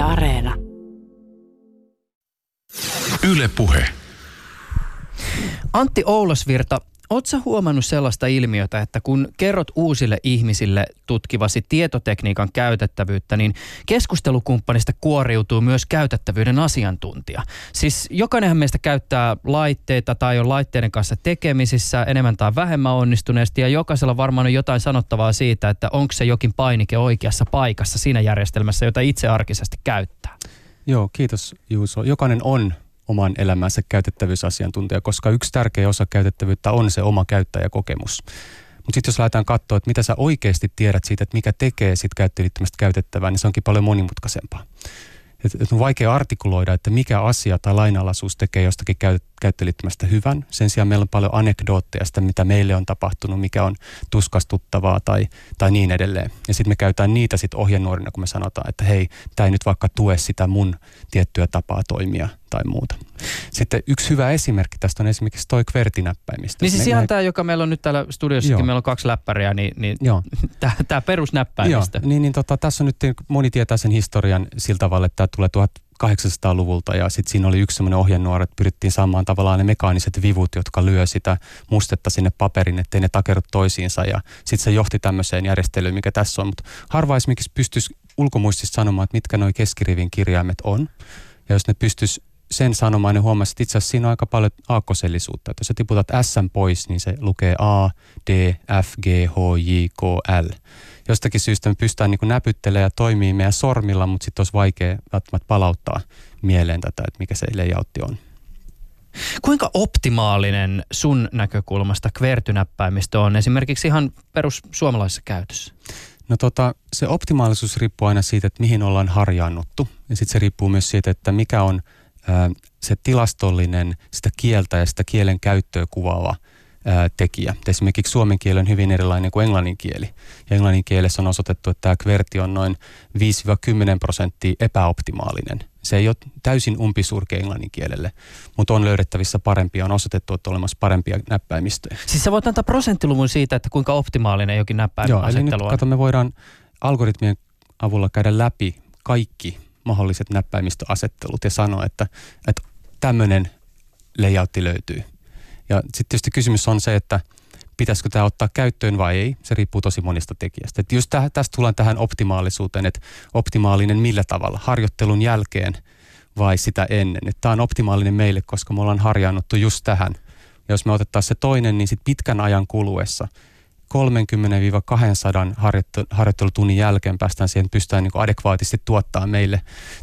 Yle Areena. Yle Puhe. Antti Oulasvirta, Oletko huomannut sellaista ilmiötä, että kun kerrot uusille ihmisille tutkivasi tietotekniikan käytettävyyttä, niin keskustelukumppanista kuoriutuu myös käytettävyyden asiantuntija. Siis jokainenhan meistä käyttää laitteita tai on laitteiden kanssa tekemisissä enemmän tai vähemmän onnistuneesti ja jokaisella varmaan on jotain sanottavaa siitä, että onko se jokin painike oikeassa paikassa siinä järjestelmässä, jota itse arkisesti käyttää. Joo, kiitos Juuso. Jokainen on oman elämänsä käytettävyysasiantuntija, koska yksi tärkeä osa käytettävyyttä on se oma käyttäjäkokemus. Mutta sitten jos lähdetään katsoa, että mitä sä oikeasti tiedät siitä, että mikä tekee sit käyttäjäliittymästä käytettävää, niin se onkin paljon monimutkaisempaa. Et, et on vaikea artikuloida, että mikä asia tai lainalaisuus tekee jostakin käyt, käyttöliittymästä hyvän. Sen sijaan meillä on paljon anekdootteja sitä, mitä meille on tapahtunut, mikä on tuskastuttavaa tai, tai niin edelleen. Ja sitten me käytetään niitä sitten ohjenuorina, kun me sanotaan, että hei, tämä ei nyt vaikka tue sitä mun tiettyä tapaa toimia tai muuta. Sitten yksi hyvä esimerkki tästä on esimerkiksi toi QWERTY-näppäimistö. Niin siis ihan me... tämä, joka meillä on nyt täällä studiossakin, meillä on kaksi läppäriä, niin, niin tämä perusnäppäimistö. Joo, niin, niin tota, tässä on nyt, moni tietää sen historian sillä tavalla, että tämä tulee 800-luvulta ja sitten siinä oli yksi semmoinen ohjenuora, että pyrittiin saamaan tavallaan ne mekaaniset vivut, jotka lyö sitä mustetta sinne paperin, ettei ne takeru toisiinsa ja sitten se johti tämmöiseen järjestelyyn, mikä tässä on. Mutta harva esimerkiksi pystyisi ulkomuistista sanomaan, että mitkä nuo keskirivin kirjaimet on. Ja jos ne pystyisi sen sanomaan, niin huomasit, että itse asiassa siinä on aika paljon aakkosellisuutta. Että jos sä tiputat S pois, niin se lukee A, D, F, G, H, J, K, L. Jostakin syystä me pystytään niin näpyttelemään ja toimii meidän sormilla, mutta sitten olisi vaikea välttämättä palauttaa mieleen tätä, että mikä se layoutti on. Kuinka optimaalinen sun näkökulmasta kvertynäppäimistö on esimerkiksi ihan perus suomalaisessa käytössä? No tota, se optimaalisuus riippuu aina siitä, että mihin ollaan harjaannuttu. Ja sitten se riippuu myös siitä, että mikä on se tilastollinen, sitä kieltä ja sitä kielen käyttöä kuvaava ää, tekijä. Esimerkiksi suomen kieli on hyvin erilainen kuin englannin kieli. Ja englannin kielessä on osoitettu, että tämä kverti on noin 5-10 prosenttia epäoptimaalinen. Se ei ole täysin umpisurke englannin kielelle, mutta on löydettävissä parempia, on osoitettu, että on olemassa parempia näppäimistöjä. Siis sä voit antaa prosenttiluvun siitä, että kuinka optimaalinen jokin näppäimistö Joo, eli nyt kato, me voidaan algoritmien avulla käydä läpi kaikki mahdolliset näppäimistöasettelut ja sanoa, että, että tämmöinen layoutti löytyy. Ja sitten tietysti kysymys on se, että pitäisikö tämä ottaa käyttöön vai ei. Se riippuu tosi monista tekijästä. Et just tästä tullaan tähän optimaalisuuteen, että optimaalinen millä tavalla? Harjoittelun jälkeen vai sitä ennen? Tämä on optimaalinen meille, koska me ollaan harjaannuttu just tähän. Ja jos me otetaan se toinen, niin sitten pitkän ajan kuluessa – 30-200 harjoittelutunnin jälkeen päästään siihen, että pystytään niin adekvaatisti tuottaa meille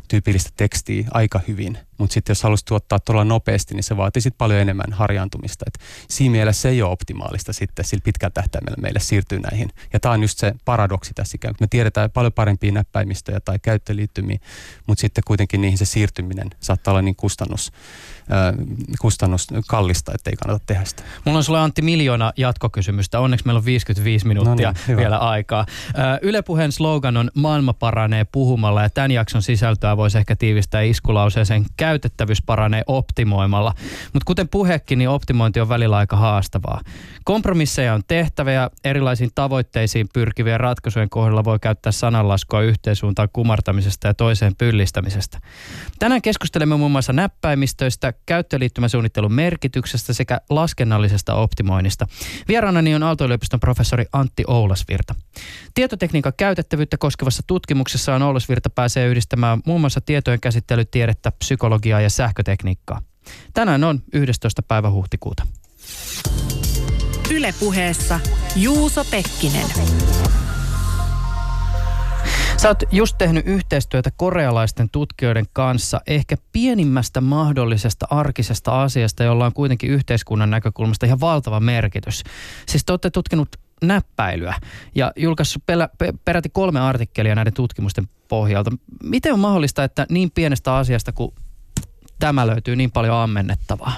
tyypillistä tekstiä aika hyvin. Mutta sitten jos haluaisi tuottaa tuolla nopeasti, niin se vaatii sitten paljon enemmän harjaantumista. Et siinä mielessä se ei ole optimaalista sitten sillä pitkällä tähtäimellä meille siirtyy näihin. Ja tämä on just se paradoksi tässä ikään kuin. Me tiedetään paljon parempia näppäimistöjä tai käyttöliittymiä, mutta sitten kuitenkin niihin se siirtyminen saattaa olla niin kustannus kustannus kallista, ettei kannata tehdä sitä. Mulla on sulle Antti miljoona jatkokysymystä. Onneksi meillä on 55 minuuttia no niin, vielä aikaa. Yle Puheen slogan on maailma paranee puhumalla ja tämän jakson sisältöä voisi ehkä tiivistää iskulauseeseen käytettävyys paranee optimoimalla. Mutta kuten puhekin, niin optimointi on välillä aika haastavaa. Kompromisseja on tehtävä ja erilaisiin tavoitteisiin pyrkivien ratkaisujen kohdalla voi käyttää sananlaskua yhteensuuntaan kumartamisesta ja toiseen pyllistämisestä. Tänään keskustelemme muun muassa näppäimistöistä, käyttöliittymäsuunnittelun merkityksestä sekä laskennallisesta optimoinnista. Vieraanani on Aalto-yliopiston professori Antti Oulasvirta. Tietotekniikan käytettävyyttä koskevassa tutkimuksessaan Oulasvirta pääsee yhdistämään muun muassa tietojen käsittelytiedettä, psykologiaa ja sähkötekniikkaa. Tänään on 11. päivä huhtikuuta. Ylepuheessa Juuso Pekkinen. Sä oot just tehnyt yhteistyötä korealaisten tutkijoiden kanssa ehkä pienimmästä mahdollisesta arkisesta asiasta, jolla on kuitenkin yhteiskunnan näkökulmasta ihan valtava merkitys. Siis te olette tutkinut näppäilyä ja julkaissut peräti kolme artikkelia näiden tutkimusten pohjalta. Miten on mahdollista, että niin pienestä asiasta kuin tämä löytyy niin paljon ammennettavaa?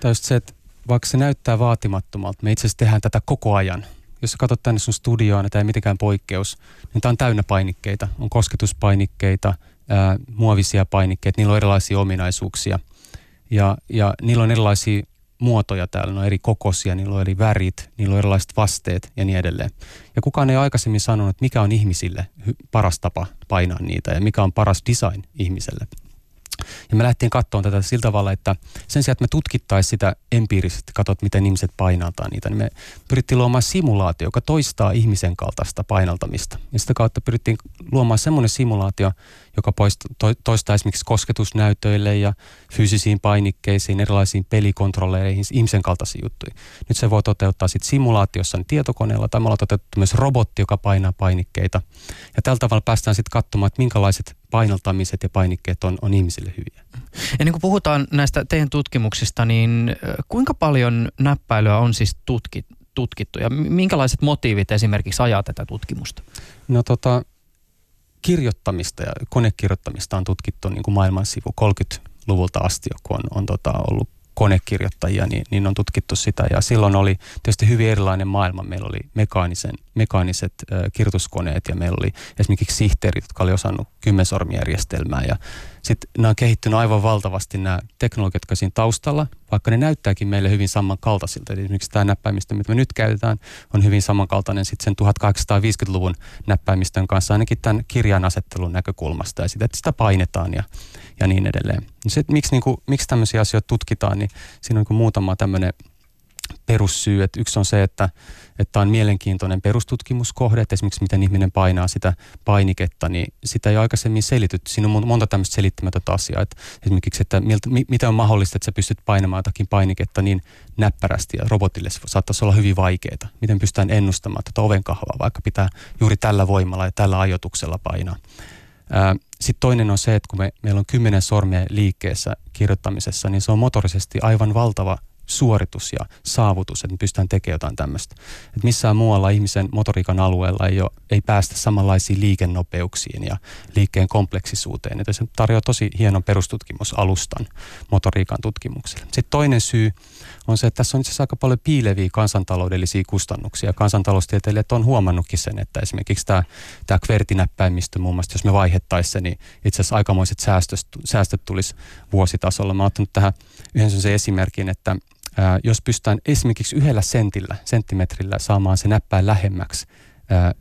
Tämä se, että vaikka se näyttää vaatimattomalta, me itse asiassa tehdään tätä koko ajan – jos sä katsot tänne sun studioon, niin tämä ei mitenkään poikkeus, niin tämä on täynnä painikkeita. On kosketuspainikkeita, ää, muovisia painikkeita, niillä on erilaisia ominaisuuksia. Ja, ja niillä on erilaisia muotoja täällä, ne on eri kokoisia, niillä on eri värit, niillä on erilaiset vasteet ja niin edelleen. Ja kukaan ei aikaisemmin sanonut, mikä on ihmisille paras tapa painaa niitä ja mikä on paras design ihmiselle. Ja me lähtiin katsomaan tätä sillä tavalla, että sen sijaan, että me tutkittaisiin sitä empiirisesti, katsot miten ihmiset painaltaa niitä, niin me pyrittiin luomaan simulaatio, joka toistaa ihmisen kaltaista painaltamista. Ja sitä kautta pyrittiin luomaan semmoinen simulaatio, joka toistaa esimerkiksi kosketusnäytöille ja fyysisiin painikkeisiin, erilaisiin pelikontrolleihin, ihmisen kaltaisiin juttuja. Nyt se voi toteuttaa sitten simulaatiossa niin tietokoneella tai me ollaan toteutettu myös robotti, joka painaa painikkeita. Ja tällä tavalla päästään sitten katsomaan, että minkälaiset painaltamiset ja painikkeet on, on ihmisille hyviä. Ennen kuin puhutaan näistä teidän tutkimuksista, niin kuinka paljon näppäilyä on siis tutkittu? tutkittu ja minkälaiset motiivit esimerkiksi ajaa tätä tutkimusta? No tota, kirjoittamista ja konekirjoittamista on tutkittu niin kuin maailman sivu 30-luvulta asti, kun on, on tota, ollut konekirjoittajia, niin, niin on tutkittu sitä. Ja silloin oli tietysti hyvin erilainen maailma. Meillä oli mekaanisen, mekaaniset äh, kirjoituskoneet ja meillä oli esimerkiksi sihteerit, jotka oli osannut kymmensormijärjestelmää. Ja sitten nämä on kehittynyt aivan valtavasti nämä teknologiat, jotka siinä taustalla, vaikka ne näyttääkin meille hyvin samankaltaisilta. Eli esimerkiksi tämä näppäimistö, mitä me nyt käytetään, on hyvin samankaltainen sitten sen 1850-luvun näppäimistön kanssa, ainakin tämän kirjan asettelun näkökulmasta ja sitä, että sitä painetaan ja, ja niin edelleen. Se, että miksi, niin kuin, miksi tämmöisiä asioita tutkitaan, niin siinä on niin muutama tämmöinen perussyy. Että yksi on se, että, että on mielenkiintoinen perustutkimuskohde, että esimerkiksi miten ihminen painaa sitä painiketta, niin sitä ei aikaisemmin selitytty. Siinä on monta tämmöistä selittämätöntä asiaa. Että esimerkiksi, että miltä, miten on mahdollista, että sä pystyt painamaan jotakin painiketta niin näppärästi ja robotille se saattaisi olla hyvin vaikeaa. Miten pystytään ennustamaan tätä ovenkahvaa, vaikka pitää juuri tällä voimalla ja tällä ajotuksella painaa. Sitten toinen on se, että kun me, meillä on kymmenen sormia liikkeessä kirjoittamisessa, niin se on motorisesti aivan valtava suoritus ja saavutus, että pystytään tekemään jotain tämmöistä. Että missään muualla ihmisen motoriikan alueella ei, ole, ei päästä samanlaisiin liikennopeuksiin ja liikkeen kompleksisuuteen. Että se tarjoaa tosi hienon perustutkimusalustan motoriikan tutkimukselle. Sitten toinen syy on se, että tässä on itse asiassa aika paljon piileviä kansantaloudellisia kustannuksia. Kansantaloustieteilijät on huomannutkin sen, että esimerkiksi tämä, tämä kvertinäppäimistö muun muassa, jos me vaihettaisiin se, niin itse asiassa aikamoiset säästöt, säästöt tulisi vuositasolla. Mä oon ottanut tähän yhden sen esimerkin, että ää, jos pystytään esimerkiksi yhdellä sentillä, senttimetrillä saamaan se näppäin lähemmäksi, ää,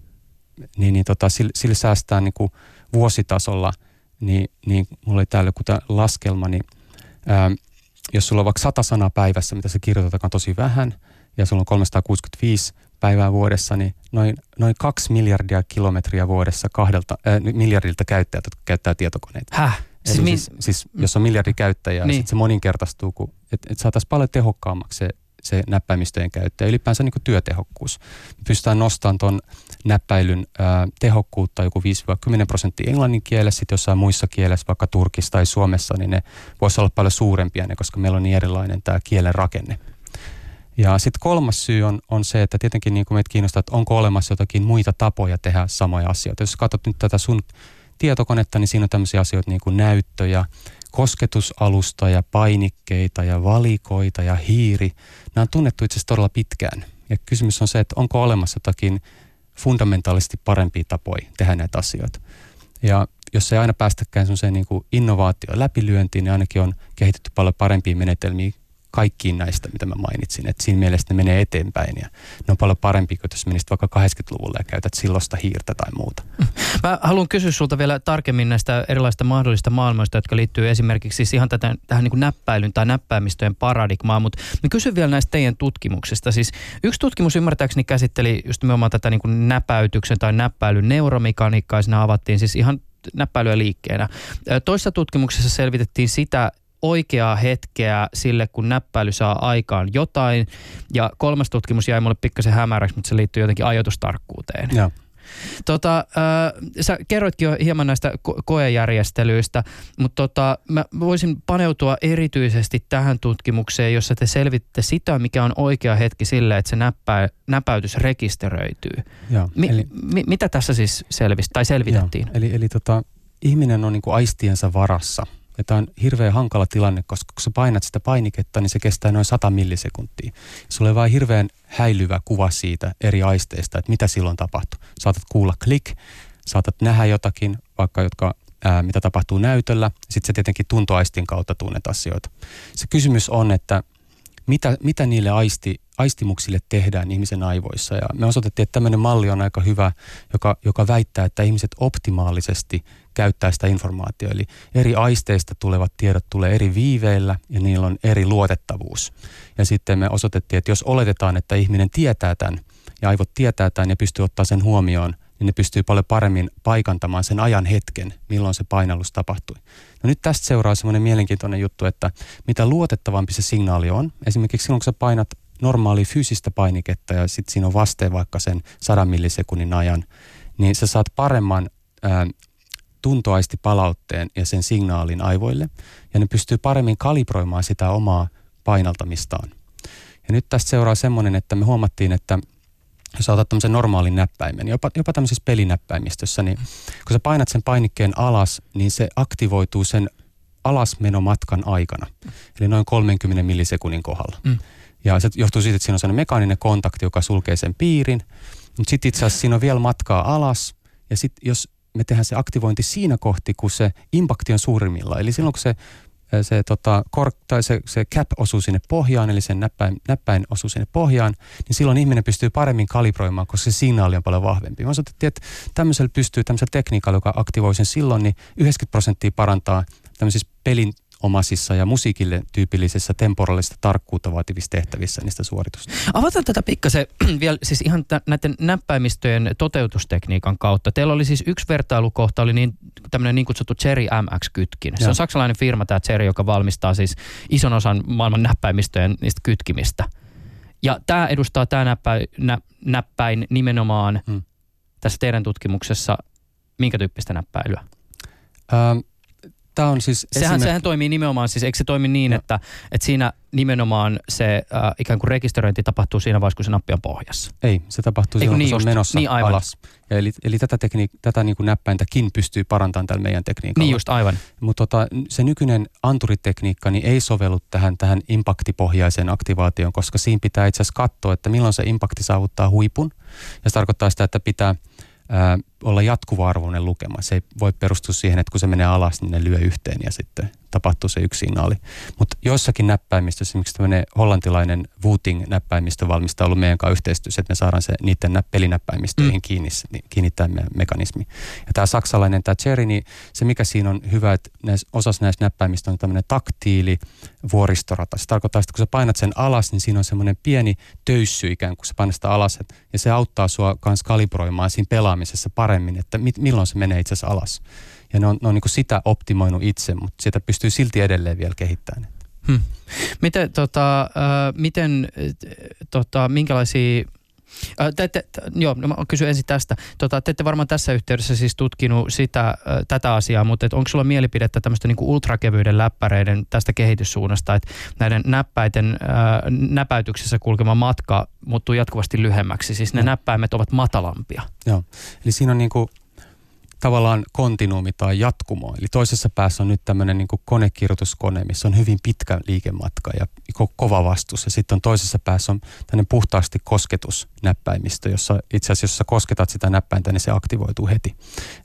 niin, niin tota, sillä, sillä säästää niin kuin vuositasolla, niin, niin mulla oli täällä joku laskelma, niin ää, jos sulla on vaikka 100 sanaa päivässä, mitä sä kirjoitat, on tosi vähän, ja sulla on 365 päivää vuodessa, niin noin, noin kaksi miljardia kilometriä vuodessa kahdelta, äh, miljardilta käyttäjältä, jotka käyttää tietokoneita. Häh? Eli siis, siis, siis jos on miljardi käyttäjää, niin. sit se moninkertaistuu, kun, että et saataisiin paljon tehokkaammaksi se, se näppäimistöjen käyttö ja ylipäänsä niin tehokkuus. Me pystytään nostamaan tuon näppäilyn ää, tehokkuutta joku 5-10 prosenttia englannin kielessä, sitten jossain muissa kielessä, vaikka Turkissa tai Suomessa, niin ne voisi olla paljon suurempia ne, koska meillä on niin erilainen tämä kielen rakenne. Ja sitten kolmas syy on, on se, että tietenkin niin kuin meitä kiinnostaa, että onko olemassa jotakin muita tapoja tehdä samoja asioita. Jos katsot nyt tätä sun tietokonetta, niin siinä on tämmöisiä asioita niin kuin näyttöjä, kosketusalusta ja painikkeita ja valikoita ja hiiri. Nämä on tunnettu itse asiassa todella pitkään. Ja kysymys on se, että onko olemassa jotakin fundamentaalisesti parempia tapoja tehdä näitä asioita. Ja jos ei aina päästäkään semmoiseen niin innovaatio läpilyöntiin, niin ainakin on kehitetty paljon parempia menetelmiä kaikkiin näistä, mitä mä mainitsin. Että siinä mielessä ne menee eteenpäin ja ne on paljon parempi kuin jos menisit vaikka 80-luvulle ja käytät silloista hiirtä tai muuta. Mä haluan kysyä sulta vielä tarkemmin näistä erilaisista mahdollisista maailmoista, jotka liittyy esimerkiksi siis ihan tätä, tähän niin kuin näppäilyn tai näppäimistöjen paradigmaan, mutta mä kysyn vielä näistä teidän tutkimuksista. Siis yksi tutkimus ymmärtääkseni käsitteli just nimenomaan tätä niin kuin näpäytyksen tai näppäilyn neuromekaniikkaa, siinä avattiin siis ihan näppäilyä liikkeenä. Toissa tutkimuksessa selvitettiin sitä, oikeaa hetkeä sille, kun näppäily saa aikaan jotain. Ja kolmas tutkimus jäi mulle pikkasen hämäräksi, mutta se liittyy jotenkin ajoitustarkkuuteen. Joo. Tota, äh, sä kerroitkin jo hieman näistä ko- koejärjestelyistä, mutta tota, mä voisin paneutua erityisesti tähän tutkimukseen, jossa te selvitte sitä, mikä on oikea hetki sille, että se näppä, näpäytys rekisteröityy. Joo, mi- eli, mi- mitä tässä siis selvisi, tai selvitettiin? Joo, eli eli tota, ihminen on niin kuin aistiensa varassa – ja tämä on hirveän hankala tilanne, koska kun sä painat sitä painiketta, niin se kestää noin 100 millisekuntia. Sulla on vain hirveän häilyvä kuva siitä eri aisteista, että mitä silloin tapahtuu. Saatat kuulla klik, saatat nähdä jotakin, vaikka jotka, ää, mitä tapahtuu näytöllä. Sitten se tietenkin tuntoaistin kautta tunnet asioita. Se kysymys on, että mitä, mitä niille aisti, aistimuksille tehdään ihmisen aivoissa. Ja me osoitettiin, että tämmöinen malli on aika hyvä, joka, joka väittää, että ihmiset optimaalisesti käyttää sitä informaatiota. Eli eri aisteista tulevat tiedot tulee eri viiveillä ja niillä on eri luotettavuus. Ja sitten me osoitettiin, että jos oletetaan, että ihminen tietää tämän ja aivot tietää tämän ja pystyy ottaa sen huomioon, niin ne pystyy paljon paremmin paikantamaan sen ajan hetken, milloin se painallus tapahtui. No nyt tästä seuraa semmoinen mielenkiintoinen juttu, että mitä luotettavampi se signaali on, esimerkiksi silloin kun sä painat normaali fyysistä painiketta ja sitten siinä on vaste vaikka sen 100 millisekunnin ajan, niin sä saat paremman ää, tuntoaisti palautteen ja sen signaalin aivoille ja ne pystyy paremmin kalibroimaan sitä omaa painaltamistaan. Ja nyt tästä seuraa semmoinen, että me huomattiin, että jos otat tämmöisen normaalin näppäimen, jopa, jopa tämmöisessä pelinäppäimistössä, niin kun sä painat sen painikkeen alas, niin se aktivoituu sen alasmenomatkan aikana. Eli noin 30 millisekunnin kohdalla. Mm. Ja se johtuu siitä, että siinä on sellainen mekaaninen kontakti, joka sulkee sen piirin. Mutta sitten itse asiassa siinä on vielä matkaa alas. Ja sitten jos me tehdään se aktivointi siinä kohti, kun se impakti on suurimmilla. Eli silloin kun se se, tota, kor, tai se, se cap osuu sinne pohjaan, eli sen näppäin, näppäin osuu sinne pohjaan, niin silloin ihminen pystyy paremmin kalibroimaan, koska se signaali on paljon vahvempi. Mä osoitettiin, että tämmöisellä pystyy, tämmöisellä tekniikalla, joka aktivoi sen silloin, niin 90 prosenttia parantaa tämmöisissä pelin omaisissa ja musiikille tyypillisissä temporaalista tarkkuutta vaativissa tehtävissä niistä suoritusta. Avataan tätä pikkasen vielä siis ihan t- näiden näppäimistöjen toteutustekniikan kautta. Teillä oli siis yksi vertailukohta, oli niin, tämmöinen niin kutsuttu Cherry MX-kytkin. Se on saksalainen firma tämä Cherry, joka valmistaa siis ison osan maailman näppäimistöjen niistä kytkimistä. Ja tämä edustaa tämä näppäin, nä, näppäin nimenomaan hmm. tässä teidän tutkimuksessa minkä tyyppistä näppäilyä? Ähm, Tämä on siis sehän, esimerkki... sehän toimii nimenomaan, siis eikö se toimi niin, että, että siinä nimenomaan se äh, ikään kuin rekisteröinti tapahtuu siinä vaiheessa, kun se nappi on pohjassa? Ei, se tapahtuu silloin, niin kun se on menossa niin aivan. alas. Ja eli, eli tätä, tekniik- tätä niin kuin näppäintäkin pystyy parantamaan tällä meidän tekniikalla. Niin just, aivan. Mutta tota, se nykyinen anturitekniikka niin ei sovellu tähän, tähän impaktipohjaiseen aktivaatioon, koska siinä pitää itse asiassa katsoa, että milloin se impakti saavuttaa huipun. Ja se tarkoittaa sitä, että pitää – ää, olla jatkuva-arvoinen lukema. Se ei voi perustua siihen, että kun se menee alas, niin ne lyö yhteen ja sitten tapahtuu se yksi signaali. Mutta joissakin näppäimistöissä, esimerkiksi tämmöinen hollantilainen Wooting-näppäimistö valmistaa ollut meidän kanssa yhteistyössä, että me saadaan se niiden nä- pelinäppäimistöihin mm. kiinni, kiinni tämä mekanismi. Ja tämä saksalainen, tämä Cherry, niin se mikä siinä on hyvä, että näissä, osassa näistä näppäimistä on tämmöinen taktiili vuoristorata. Se tarkoittaa, että kun sä painat sen alas, niin siinä on semmoinen pieni töyssy ikään kuin se painat sitä alas, ja se auttaa sua myös kalibroimaan siinä pelaamisessa paremmin, että mit, milloin se menee itse asiassa alas. Ja ne on, ne on niin sitä optimoinut itse, mutta sitä pystyy silti edelleen vielä kehittämään. Hmm. Miten, tota, äh, miten tota, minkälaisia te, te, joo, no mä kysyn ensin tästä. Tota, te ette varmaan tässä yhteydessä siis tutkinut sitä, äh, tätä asiaa, mutta onko sulla mielipidettä tämmöistä niinku ultrakevyyden läppäreiden tästä kehityssuunnasta, että näiden näppäiden äh, näpäytyksessä kulkema matka muuttuu jatkuvasti lyhemmäksi, siis ne no. näppäimet ovat matalampia. Joo, eli siinä on niinku tavallaan kontinuumi tai jatkumo. Eli toisessa päässä on nyt tämmöinen niin konekirjoituskone, missä on hyvin pitkä liikematka ja ko- kova vastus. Ja sitten on toisessa päässä on tämmöinen puhtaasti kosketusnäppäimistö, jossa itse asiassa jos sä kosketat sitä näppäintä, niin se aktivoituu heti.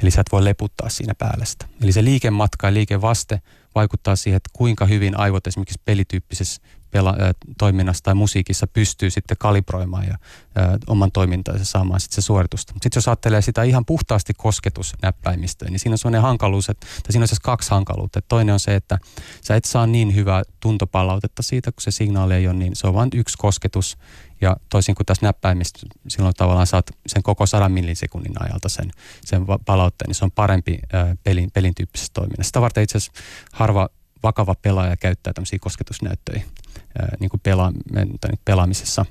Eli sä et voi leputtaa siinä päällä sitä. Eli se liikematka ja liikevaste vaikuttaa siihen, että kuinka hyvin aivot esimerkiksi pelityyppisessä pela, toiminnassa tai musiikissa pystyy sitten kalibroimaan ja ä, oman toimintansa saamaan sitten se suoritusta. Sitten jos ajattelee sitä ihan puhtaasti kosketusnäppäimistöä, niin siinä on sellainen hankaluus, että, tai siinä on siis kaksi hankaluutta. Toinen on se, että sä et saa niin hyvää tuntopalautetta siitä, kun se signaali ei ole niin, se on vain yksi kosketus ja toisin kuin tässä näppäimistä, silloin tavallaan saat sen koko 100 millisekunnin ajalta sen, sen palautteen, niin se on parempi ää, pelin, pelin tyyppisessä toiminnassa. Sitä varten itse asiassa harva vakava pelaaja käyttää tämmöisiä kosketusnäyttöjä ää, niin kuin pela, pelaamisessa.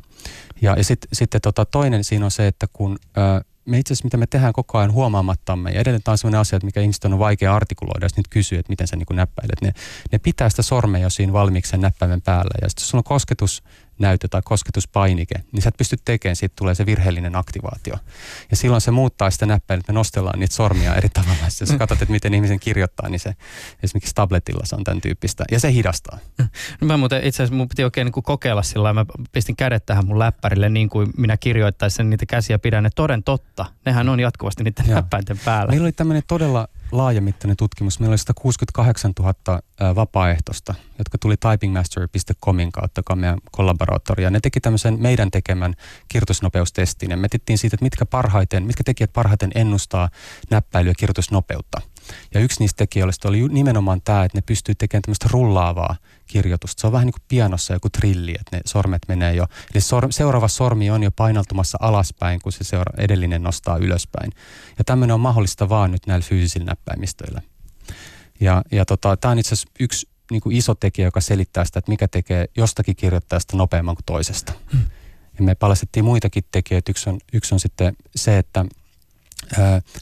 Ja, ja sitten sit, tota, toinen siinä on se, että kun ää, me itse asiassa, mitä me tehdään koko ajan huomaamattamme, ja edelleen tämä on sellainen asia, että mikä ihmiset on vaikea artikuloida, jos nyt kysyy, että miten sä niin näppäilet. Ne, ne pitää sitä sormeja jo siinä valmiiksi sen näppäimen päällä, ja sitten jos sulla on kosketus näyttö tai kosketuspainike, niin sä et pysty tekemään, siitä tulee se virheellinen aktivaatio. Ja silloin se muuttaa sitä näppäintä, että me nostellaan niitä sormia eri tavalla. Jos katsot, että miten ihmisen kirjoittaa, niin se esimerkiksi tabletilla se on tämän tyyppistä. Ja se hidastaa. No mä muuten itse asiassa mun piti oikein niin kuin kokeilla sillä mä pistin kädet tähän mun läppärille niin kuin minä kirjoittaisin niitä käsiä pidän ne toden totta. Nehän on jatkuvasti niiden näppäinten päällä. Meillä oli tämmöinen todella laajamittainen tutkimus. Meillä oli 168 000 vapaaehtoista, jotka tuli typingmaster.comin kautta, joka on meidän kollaboraattori. Ne teki tämmöisen meidän tekemän kirjoitusnopeustestin. Ja me siitä, että mitkä, parhaiten, mitkä tekijät parhaiten ennustaa näppäilyä kirjoitusnopeutta. Ja yksi niistä tekijöistä oli nimenomaan tämä, että ne pystyy tekemään tämmöistä rullaavaa kirjoitusta. Se on vähän niin kuin pianossa joku trilli, että ne sormet menee jo. Eli sor- seuraava sormi on jo painaltumassa alaspäin, kun se seura- edellinen nostaa ylöspäin. Ja tämmöinen on mahdollista vaan nyt näillä fyysisillä näppäimistöillä. Ja, ja tota, tämä on itse asiassa yksi niin kuin iso tekijä, joka selittää sitä, että mikä tekee jostakin kirjoittajasta nopeamman kuin toisesta. Hmm. Ja me palastettiin muitakin tekijöitä. Yksi on, yksi on sitten se, että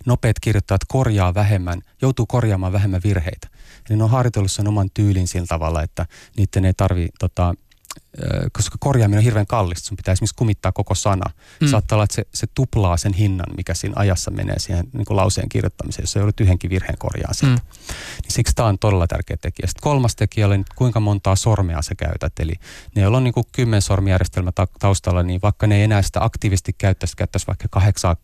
nopeat kirjoittajat korjaa vähemmän, joutuu korjaamaan vähemmän virheitä. Eli ne on harjoitellut sen oman tyylin sillä tavalla, että niiden ei tarvi tota, koska korjaaminen on hirveän kallista, sun pitää esimerkiksi kumittaa koko sana. Mm. Saattaa olla, että se, se tuplaa sen hinnan, mikä siinä ajassa menee siihen niin kuin lauseen kirjoittamiseen, jos joudut yhdenkin virheen korjaa sieltä. Mm. Niin siksi tämä on todella tärkeä tekijä. Sitten kolmas tekijä oli, että kuinka montaa sormea sä käytät. Eli ne, joilla on niin kuin kymmensormijärjestelmä taustalla, niin vaikka ne ei enää sitä aktiivisesti käyttäisi, käyttäisi vaikka kahdeksaa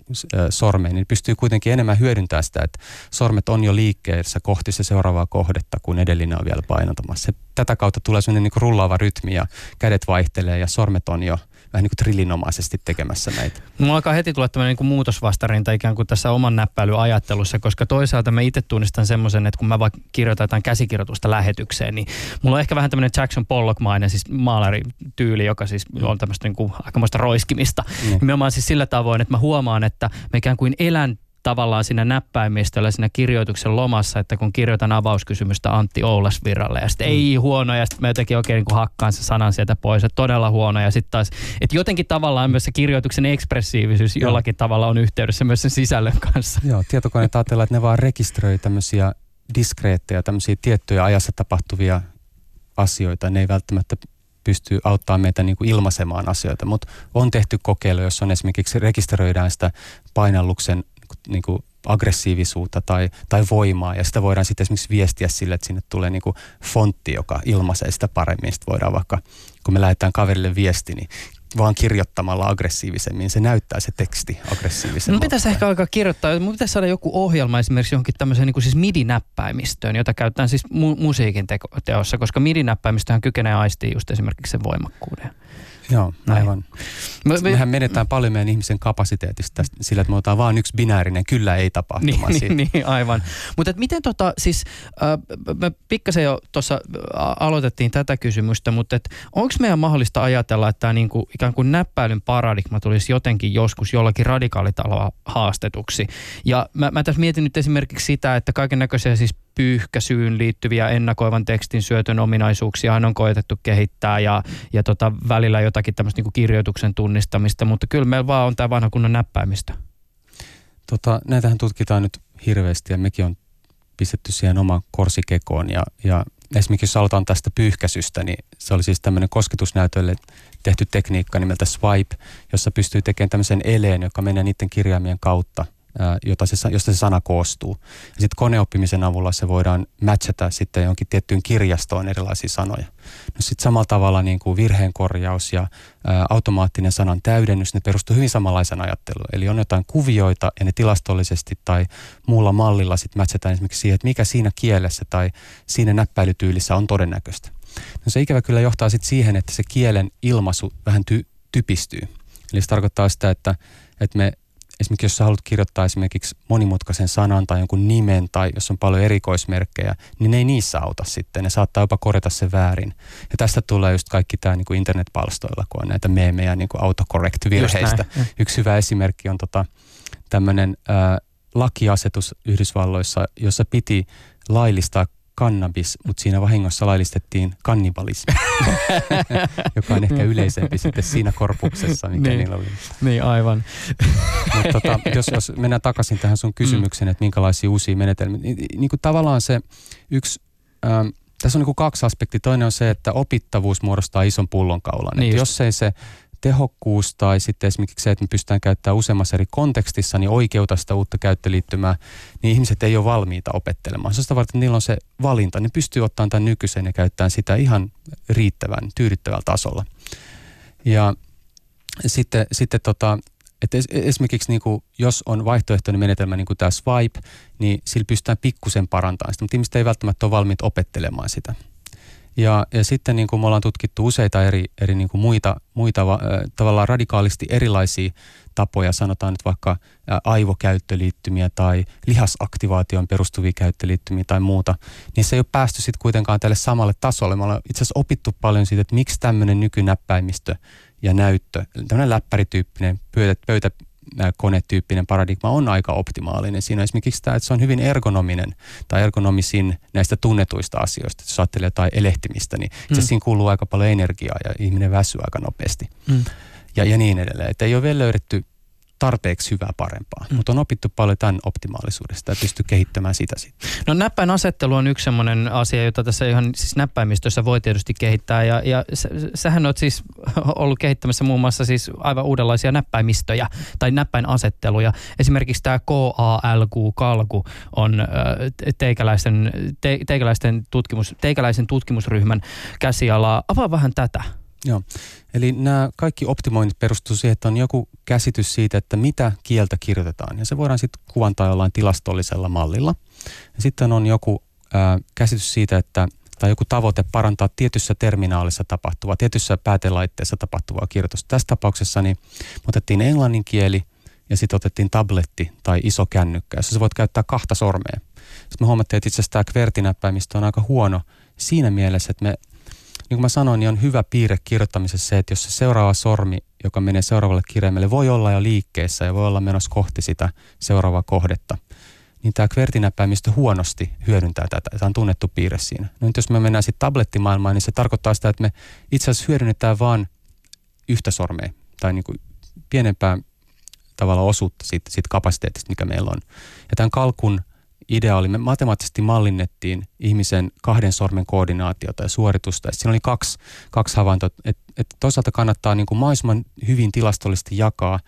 sormea, niin pystyy kuitenkin enemmän hyödyntämään sitä, että sormet on jo liikkeessä kohti se seuraavaa kohdetta, kun edellinen on vielä painotamassa. Se, tätä kautta tulee sellainen niin rullaava rytmi ja kädet vaihtelee ja sormet on jo vähän niin kuin trillinomaisesti tekemässä näitä. Mulla alkaa heti tulla tämmöinen niin muutosvastarinta ikään kuin tässä oman näppäilyajattelussa, koska toisaalta mä itse tunnistan semmoisen, että kun mä vaikka kirjoitan jotain käsikirjoitusta lähetykseen, niin mulla on ehkä vähän tämmöinen Jackson Pollock-mainen siis maalarityyli, joka siis on tämmöistä niin kuin aikamoista roiskimista. Mm. Nimenomaan siis sillä tavoin, että mä huomaan, että mä ikään kuin elän tavallaan siinä näppäimistöllä siinä kirjoituksen lomassa, että kun kirjoitan avauskysymystä Antti Oulasviralle ja sitten mm. ei huono ja sitten mä jotenkin oikein niin kuin hakkaan se sanan sieltä pois, että todella huono ja sitten taas, että jotenkin tavallaan myös se kirjoituksen ekspressiivisyys Joo. jollakin tavalla on yhteydessä myös sen sisällön kanssa. Joo, tietokoneet ajatellaan, että ne vaan rekisteröi tämmöisiä diskreetteja, tämmöisiä tiettyjä ajassa tapahtuvia asioita. Ne ei välttämättä pystyy auttamaan meitä niin kuin ilmaisemaan asioita, mutta on tehty kokeilu, jossa on esimerkiksi rekisteröidään sitä painalluksen niin kuin aggressiivisuutta tai, tai voimaa ja sitä voidaan sitten esimerkiksi viestiä sille, että sinne tulee niin kuin fontti, joka ilmaisee sitä paremmin. Sitten voidaan vaikka, kun me lähdetään kaverille viesti, niin vaan kirjoittamalla aggressiivisemmin, se näyttää se teksti aggressiivisemmin. No pitäisi ehkä alkaa kirjoittaa, mun pitäisi saada joku ohjelma esimerkiksi johonkin tämmöiseen niin siis MIDI-näppäimistöön, jota käytetään siis mu- musiikin teko- teossa, koska MIDI-näppäimistöhän kykenee aistiin just esimerkiksi sen voimakkuuden. Joo, aivan. Me, me, Mehän menetään paljon meidän ihmisen kapasiteetista sillä, että me otetaan vain yksi binäärinen kyllä ei tapahtuma. Niin, niin, niin aivan. Mutta miten tota, siis, äh, me pikkasen jo tuossa aloitettiin tätä kysymystä, mutta onko meidän mahdollista ajatella, että tämä niinku, ikään kuin näppäilyn paradigma tulisi jotenkin joskus jollakin radikaalitaloa haastetuksi? Ja mä, mä tässä mietin nyt esimerkiksi sitä, että kaiken näköisiä siis pyyhkäisyyn liittyviä ennakoivan tekstin syötön ominaisuuksia on koetettu kehittää ja, ja tota, välillä jotakin tämmöistä niin kirjoituksen tunnistamista, mutta kyllä meillä vaan on tämä vanha kunnon näppäimistä. Tota, näitähän tutkitaan nyt hirveästi ja mekin on pistetty siihen oma korsikekoon ja, ja esimerkiksi jos aloitan tästä pyyhkäisystä, niin se oli siis tämmöinen kosketusnäytölle tehty tekniikka nimeltä swipe, jossa pystyy tekemään tämmöisen eleen, joka menee niiden kirjaimien kautta jota se, josta se sana koostuu. Ja sitten koneoppimisen avulla se voidaan matchata sitten johonkin tiettyyn kirjastoon erilaisia sanoja. No sitten samalla tavalla niin kuin virheenkorjaus ja ää, automaattinen sanan täydennys, ne perustuu hyvin samanlaisen ajatteluun. Eli on jotain kuvioita ja ne tilastollisesti tai muulla mallilla sitten matchataan esimerkiksi siihen, että mikä siinä kielessä tai siinä näppäilytyylissä on todennäköistä. No se ikävä kyllä johtaa sitten siihen, että se kielen ilmaisu vähän ty- typistyy. Eli se tarkoittaa sitä, että, että me esimerkiksi jos sä haluat kirjoittaa esimerkiksi monimutkaisen sanan tai jonkun nimen tai jos on paljon erikoismerkkejä, niin ne ei niissä auta sitten. Ne saattaa jopa korjata se väärin. Ja tästä tulee just kaikki tämä niin internetpalstoilla, kun on näitä meemejä niin autocorrect-virheistä. Yksi hyvä esimerkki on tota, tämmöinen äh, lakiasetus Yhdysvalloissa, jossa piti laillistaa kannabis, mutta siinä vahingossa laillistettiin kannibalismi, joka on ehkä yleisempi sitten siinä korpuksessa, mikä niin, niillä oli. Niin, aivan. Mutta tota, jos, jos mennään takaisin tähän sun kysymykseen, mm. että minkälaisia uusia menetelmiä, niin, niin kuin tavallaan se yksi... Ähm, tässä on niin kuin kaksi aspektia. Toinen on se, että opittavuus muodostaa ison pullonkaulan. Niin jos ei se tehokkuus tai sitten esimerkiksi se, että me pystytään käyttämään useammassa eri kontekstissa, niin oikeuta sitä uutta käyttöliittymää, niin ihmiset ei ole valmiita opettelemaan. Sitä varten, että niillä on se valinta. Ne pystyy ottamaan tämän nykyisen ja käyttämään sitä ihan riittävän, tyydyttävällä tasolla. Ja sitten, sitten tota, että es, esimerkiksi niin kuin, jos on vaihtoehtoinen menetelmä niin kuin tämä swipe, niin sillä pystytään pikkusen parantamaan sitä, mutta ihmiset ei välttämättä ole valmiit opettelemaan sitä. Ja, ja sitten niin kuin me ollaan tutkittu useita eri, eri niin kuin muita, muita äh, tavallaan radikaalisti erilaisia tapoja, sanotaan nyt vaikka äh, aivokäyttöliittymiä tai lihasaktivaation perustuvia käyttöliittymiä tai muuta, niin se ei ole päästy sitten kuitenkaan tälle samalle tasolle. Me ollaan itse asiassa opittu paljon siitä, että miksi tämmöinen nykynäppäimistö ja näyttö, tämmöinen läppärityyppinen pöytä, pöytä konetyyppinen paradigma on aika optimaalinen. Siinä on esimerkiksi tämä, että se on hyvin ergonominen tai ergonomisin näistä tunnetuista asioista. Jos ajattelee jotain elehtimistä, niin mm. siinä kuuluu aika paljon energiaa ja ihminen väsyy aika nopeasti. Mm. Ja, ja niin edelleen. Että ei ole vielä löydetty tarpeeksi hyvää parempaa. Mm. Mutta on opittu paljon tämän optimaalisuudesta ja pystyy kehittämään sitä sitten. No näppäin asettelu on yksi sellainen asia, jota tässä ihan siis näppäimistössä voi tietysti kehittää. Ja, ja sä, sähän oot siis ollut kehittämässä muun muassa siis aivan uudenlaisia näppäimistöjä tai näppäinasetteluja. Esimerkiksi tämä KALQ-kalku on teikäläisen, te, teikäläisten tutkimus, teikäläisen tutkimusryhmän käsialaa. Avaa vähän tätä. Joo, eli nämä kaikki optimoinnit perustuu siihen, että on joku käsitys siitä, että mitä kieltä kirjoitetaan. Ja se voidaan sitten kuvantaa jollain tilastollisella mallilla. Ja sitten on joku ää, käsitys siitä, että tai joku tavoite parantaa tietyssä terminaalissa tapahtuvaa, tietyssä päätelaitteessa tapahtuvaa kirjoitusta. Tässä tapauksessa niin otettiin englannin kieli ja sitten otettiin tabletti tai iso kännykkä, jossa sä voit käyttää kahta sormea. Sitten me huomattiin, että itse asiassa tämä on aika huono siinä mielessä, että me niin kuin mä sanoin, niin on hyvä piirre kirjoittamisessa se, että jos se seuraava sormi, joka menee seuraavalle kirjaimelle, voi olla jo liikkeessä ja voi olla menossa kohti sitä seuraavaa kohdetta, niin tämä kvertinäppäimistö huonosti hyödyntää tätä. Tämä on tunnettu piirre siinä. No nyt jos me mennään sitten tablettimaailmaan, niin se tarkoittaa sitä, että me itse asiassa hyödynnetään vain yhtä sormea tai niin kuin pienempää tavalla osuutta siitä, siitä kapasiteetista, mikä meillä on. Ja tämän kalkun idea oli, me matemaattisesti mallinnettiin ihmisen kahden sormen koordinaatiota ja suoritusta. Ja siinä oli kaksi, kaksi havaintoa, että et toisaalta kannattaa niin kuin mahdollisimman hyvin tilastollisesti jakaa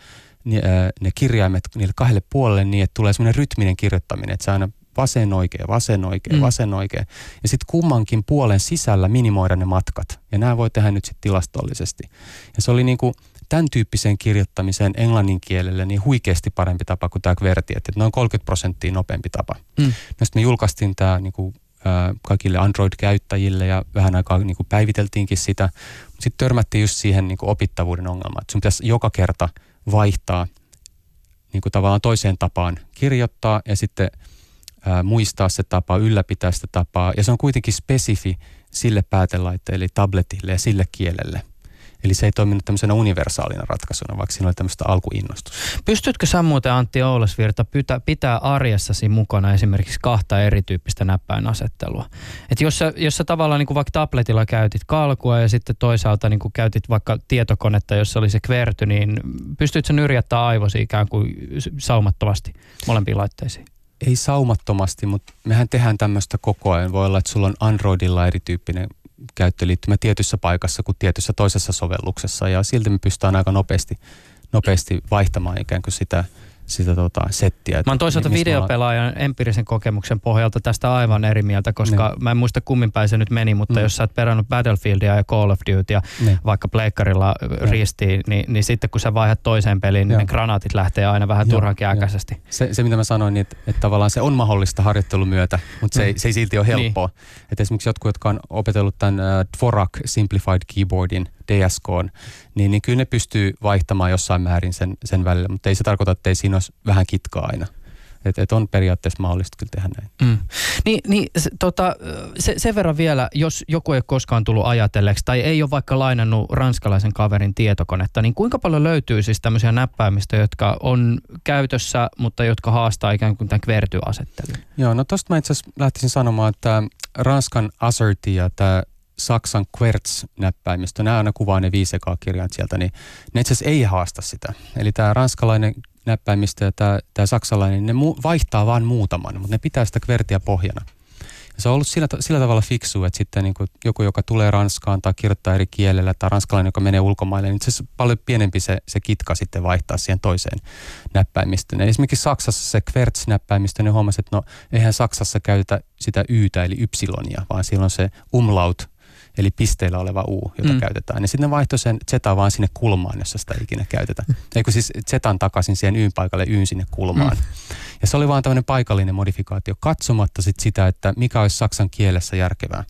ne, ne kirjaimet niille kahdelle puolelle niin, että tulee semmoinen rytminen kirjoittaminen, että se aina vasen oikein, vasen oikein, mm. vasen oikein. Ja sitten kummankin puolen sisällä minimoida ne matkat. Ja nämä voi tehdä nyt sitten tilastollisesti. Ja se oli niin kuin tämän tyyppiseen kirjoittamiseen englannin kielelle niin huikeasti parempi tapa kuin tämä QWERTY, että noin 30 prosenttia nopeampi tapa. Mm. No me julkaistiin tämä niin kuin, äh, kaikille Android-käyttäjille ja vähän aikaa niin kuin päiviteltiinkin sitä. Sitten törmättiin just siihen niin kuin opittavuuden ongelmaan, että sun pitäisi joka kerta vaihtaa niin kuin tavallaan toiseen tapaan kirjoittaa ja sitten ää, muistaa se tapa, ylläpitää sitä tapaa. Ja se on kuitenkin spesifi sille päätelaitteelle, eli tabletille ja sille kielelle – Eli se ei toiminut tämmöisenä universaalina ratkaisuna, vaikka siinä oli tämmöistä alkuinnostusta. Pystytkö sä muuten Antti Oulesvirta pitää, pitää arjessasi mukana esimerkiksi kahta erityyppistä näppäinasettelua? Et jos, sä, jos sä tavallaan niin kuin vaikka tabletilla käytit kalkua ja sitten toisaalta niin kuin käytit vaikka tietokonetta, jossa oli se kverty, niin pystytkö nyrjättää aivosi ikään kuin saumattomasti molempiin laitteisiin? Ei saumattomasti, mutta mehän tehdään tämmöistä koko ajan. Voi olla, että sulla on Androidilla erityyppinen käyttöliittymä tietyssä paikassa kuin tietyssä toisessa sovelluksessa ja silti me pystytään aika nopeasti, nopeasti vaihtamaan ikään kuin sitä – sitä tota, settiä. Mä oon toisaalta videopelaajan ollaan... empiirisen kokemuksen pohjalta tästä aivan eri mieltä, koska ne. mä en muista kummin päin se nyt meni, mutta mm. jos sä oot perannut Battlefieldia ja Call of Dutya ne. vaikka pleikkarilla ristiin, niin, niin sitten kun sä vaihdat toiseen peliin, niin ne granaatit lähtee aina vähän turhankin äkäisesti. Se, se, mitä mä sanoin, niin että, että tavallaan se on mahdollista harjoittelun myötä, mutta se, mm. ei, se ei silti ole helppoa. Niin. Että esimerkiksi jotkut, jotka on opetellut tämän uh, Dvorak Simplified Keyboardin, DSK, niin, niin kyllä ne pystyy vaihtamaan jossain määrin sen, sen välillä, mutta ei se tarkoita, että ei siinä olisi vähän kitkaa aina. Että et on periaatteessa mahdollista kyllä tehdä näin. Mm. Niin, niin se, tota, se, sen verran vielä, jos joku ei ole koskaan tullut ajatelleeksi tai ei ole vaikka lainannut ranskalaisen kaverin tietokonetta, niin kuinka paljon löytyy siis tämmöisiä näppäimistä, jotka on käytössä, mutta jotka haastaa ikään kuin tämän kvertyasettelun? Joo, no tosta mä itse asiassa lähtisin sanomaan, että Ranskan Asserti ja tämä Saksan Querts-näppäimistö, nämä aina kuvaa ne viisi kirjat sieltä, niin ne itse ei haasta sitä. Eli tämä ranskalainen näppäimistö ja tämä, tämä saksalainen, ne mu- vaihtaa vain muutaman, mutta ne pitää sitä kvertiä pohjana. Ja se on ollut sillä, sillä tavalla fiksu, että sitten niin kuin joku, joka tulee Ranskaan tai kirjoittaa eri kielellä, tai ranskalainen, joka menee ulkomaille, niin se on paljon pienempi se, se kitka sitten vaihtaa siihen toiseen näppäimistöön. Eli esimerkiksi Saksassa se Querts-näppäimistö, niin huomasi, että no eihän Saksassa käytetä sitä Ytä eli ypsilonia, vaan silloin se umlaut eli pisteillä oleva U, jota mm. käytetään. Ja sitten ne vaihtoi sen Z vaan sinne kulmaan, jossa sitä ikinä käytetään. Eikö siis Zetan takaisin siihen Yn paikalle Yn sinne kulmaan. Mm. Ja se oli vaan tämmöinen paikallinen modifikaatio, katsomatta sit sitä, että mikä olisi saksan kielessä järkevää.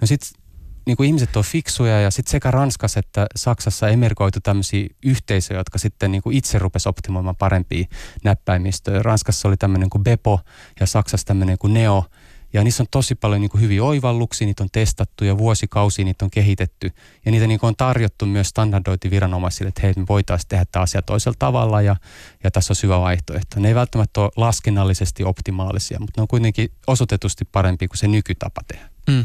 No sitten niin kuin ihmiset on fiksuja ja sitten sekä Ranskassa että Saksassa emergoitu tämmöisiä yhteisöjä, jotka sitten niin kuin itse rupesi optimoimaan parempia näppäimistöjä. Ranskassa oli tämmöinen kuin Bepo ja Saksassa tämmöinen kuin Neo. Ja niissä on tosi paljon niin kuin hyviä oivalluksia, niitä on testattu ja vuosikausia niitä on kehitetty. Ja niitä niin kuin on tarjottu myös standardointiviranomaisille, että hei, me voitaisiin tehdä tämä asia toisella tavalla ja, ja tässä on syvä vaihtoehto. Ne ei välttämättä ole laskennallisesti optimaalisia, mutta ne on kuitenkin osoitetusti parempi kuin se nykytapa tehdä. Mm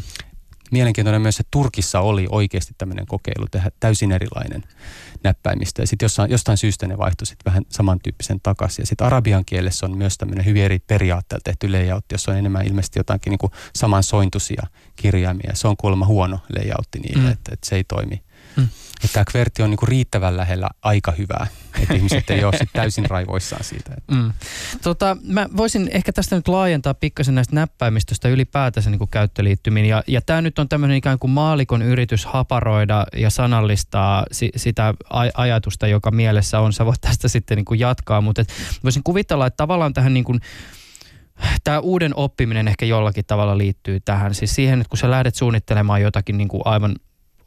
mielenkiintoinen myös, että Turkissa oli oikeasti tämmöinen kokeilu tehdä täysin erilainen näppäimistö. Ja sitten jostain, jostain syystä ne vaihtui sitten vähän samantyyppisen takaisin. Ja sitten arabian kielessä on myös tämmöinen hyvin eri periaatteella tehty layout, jossa on enemmän ilmeisesti jotakin niin kuin samansointuisia kirjaimia. Se on kuulemma huono layoutti niille, mm. että, että se ei toimi Mm. Että tämä kverti on niinku riittävän lähellä aika hyvää, että ihmiset ei ole sit täysin raivoissaan siitä. Että. Mm. Tota, mä voisin ehkä tästä nyt laajentaa pikkasen näistä näppäimistöstä ylipäätänsä niin käyttöliittymiin. Ja, ja tämä nyt on tämmöinen ikään kuin maalikon yritys haparoida ja sanallistaa si, sitä aj- ajatusta, joka mielessä on. Sä voit tästä sitten niin kuin jatkaa, mutta voisin kuvitella, että tavallaan tähän niin kuin, tämä uuden oppiminen ehkä jollakin tavalla liittyy tähän. Siis siihen, että kun sä lähdet suunnittelemaan jotakin niin kuin aivan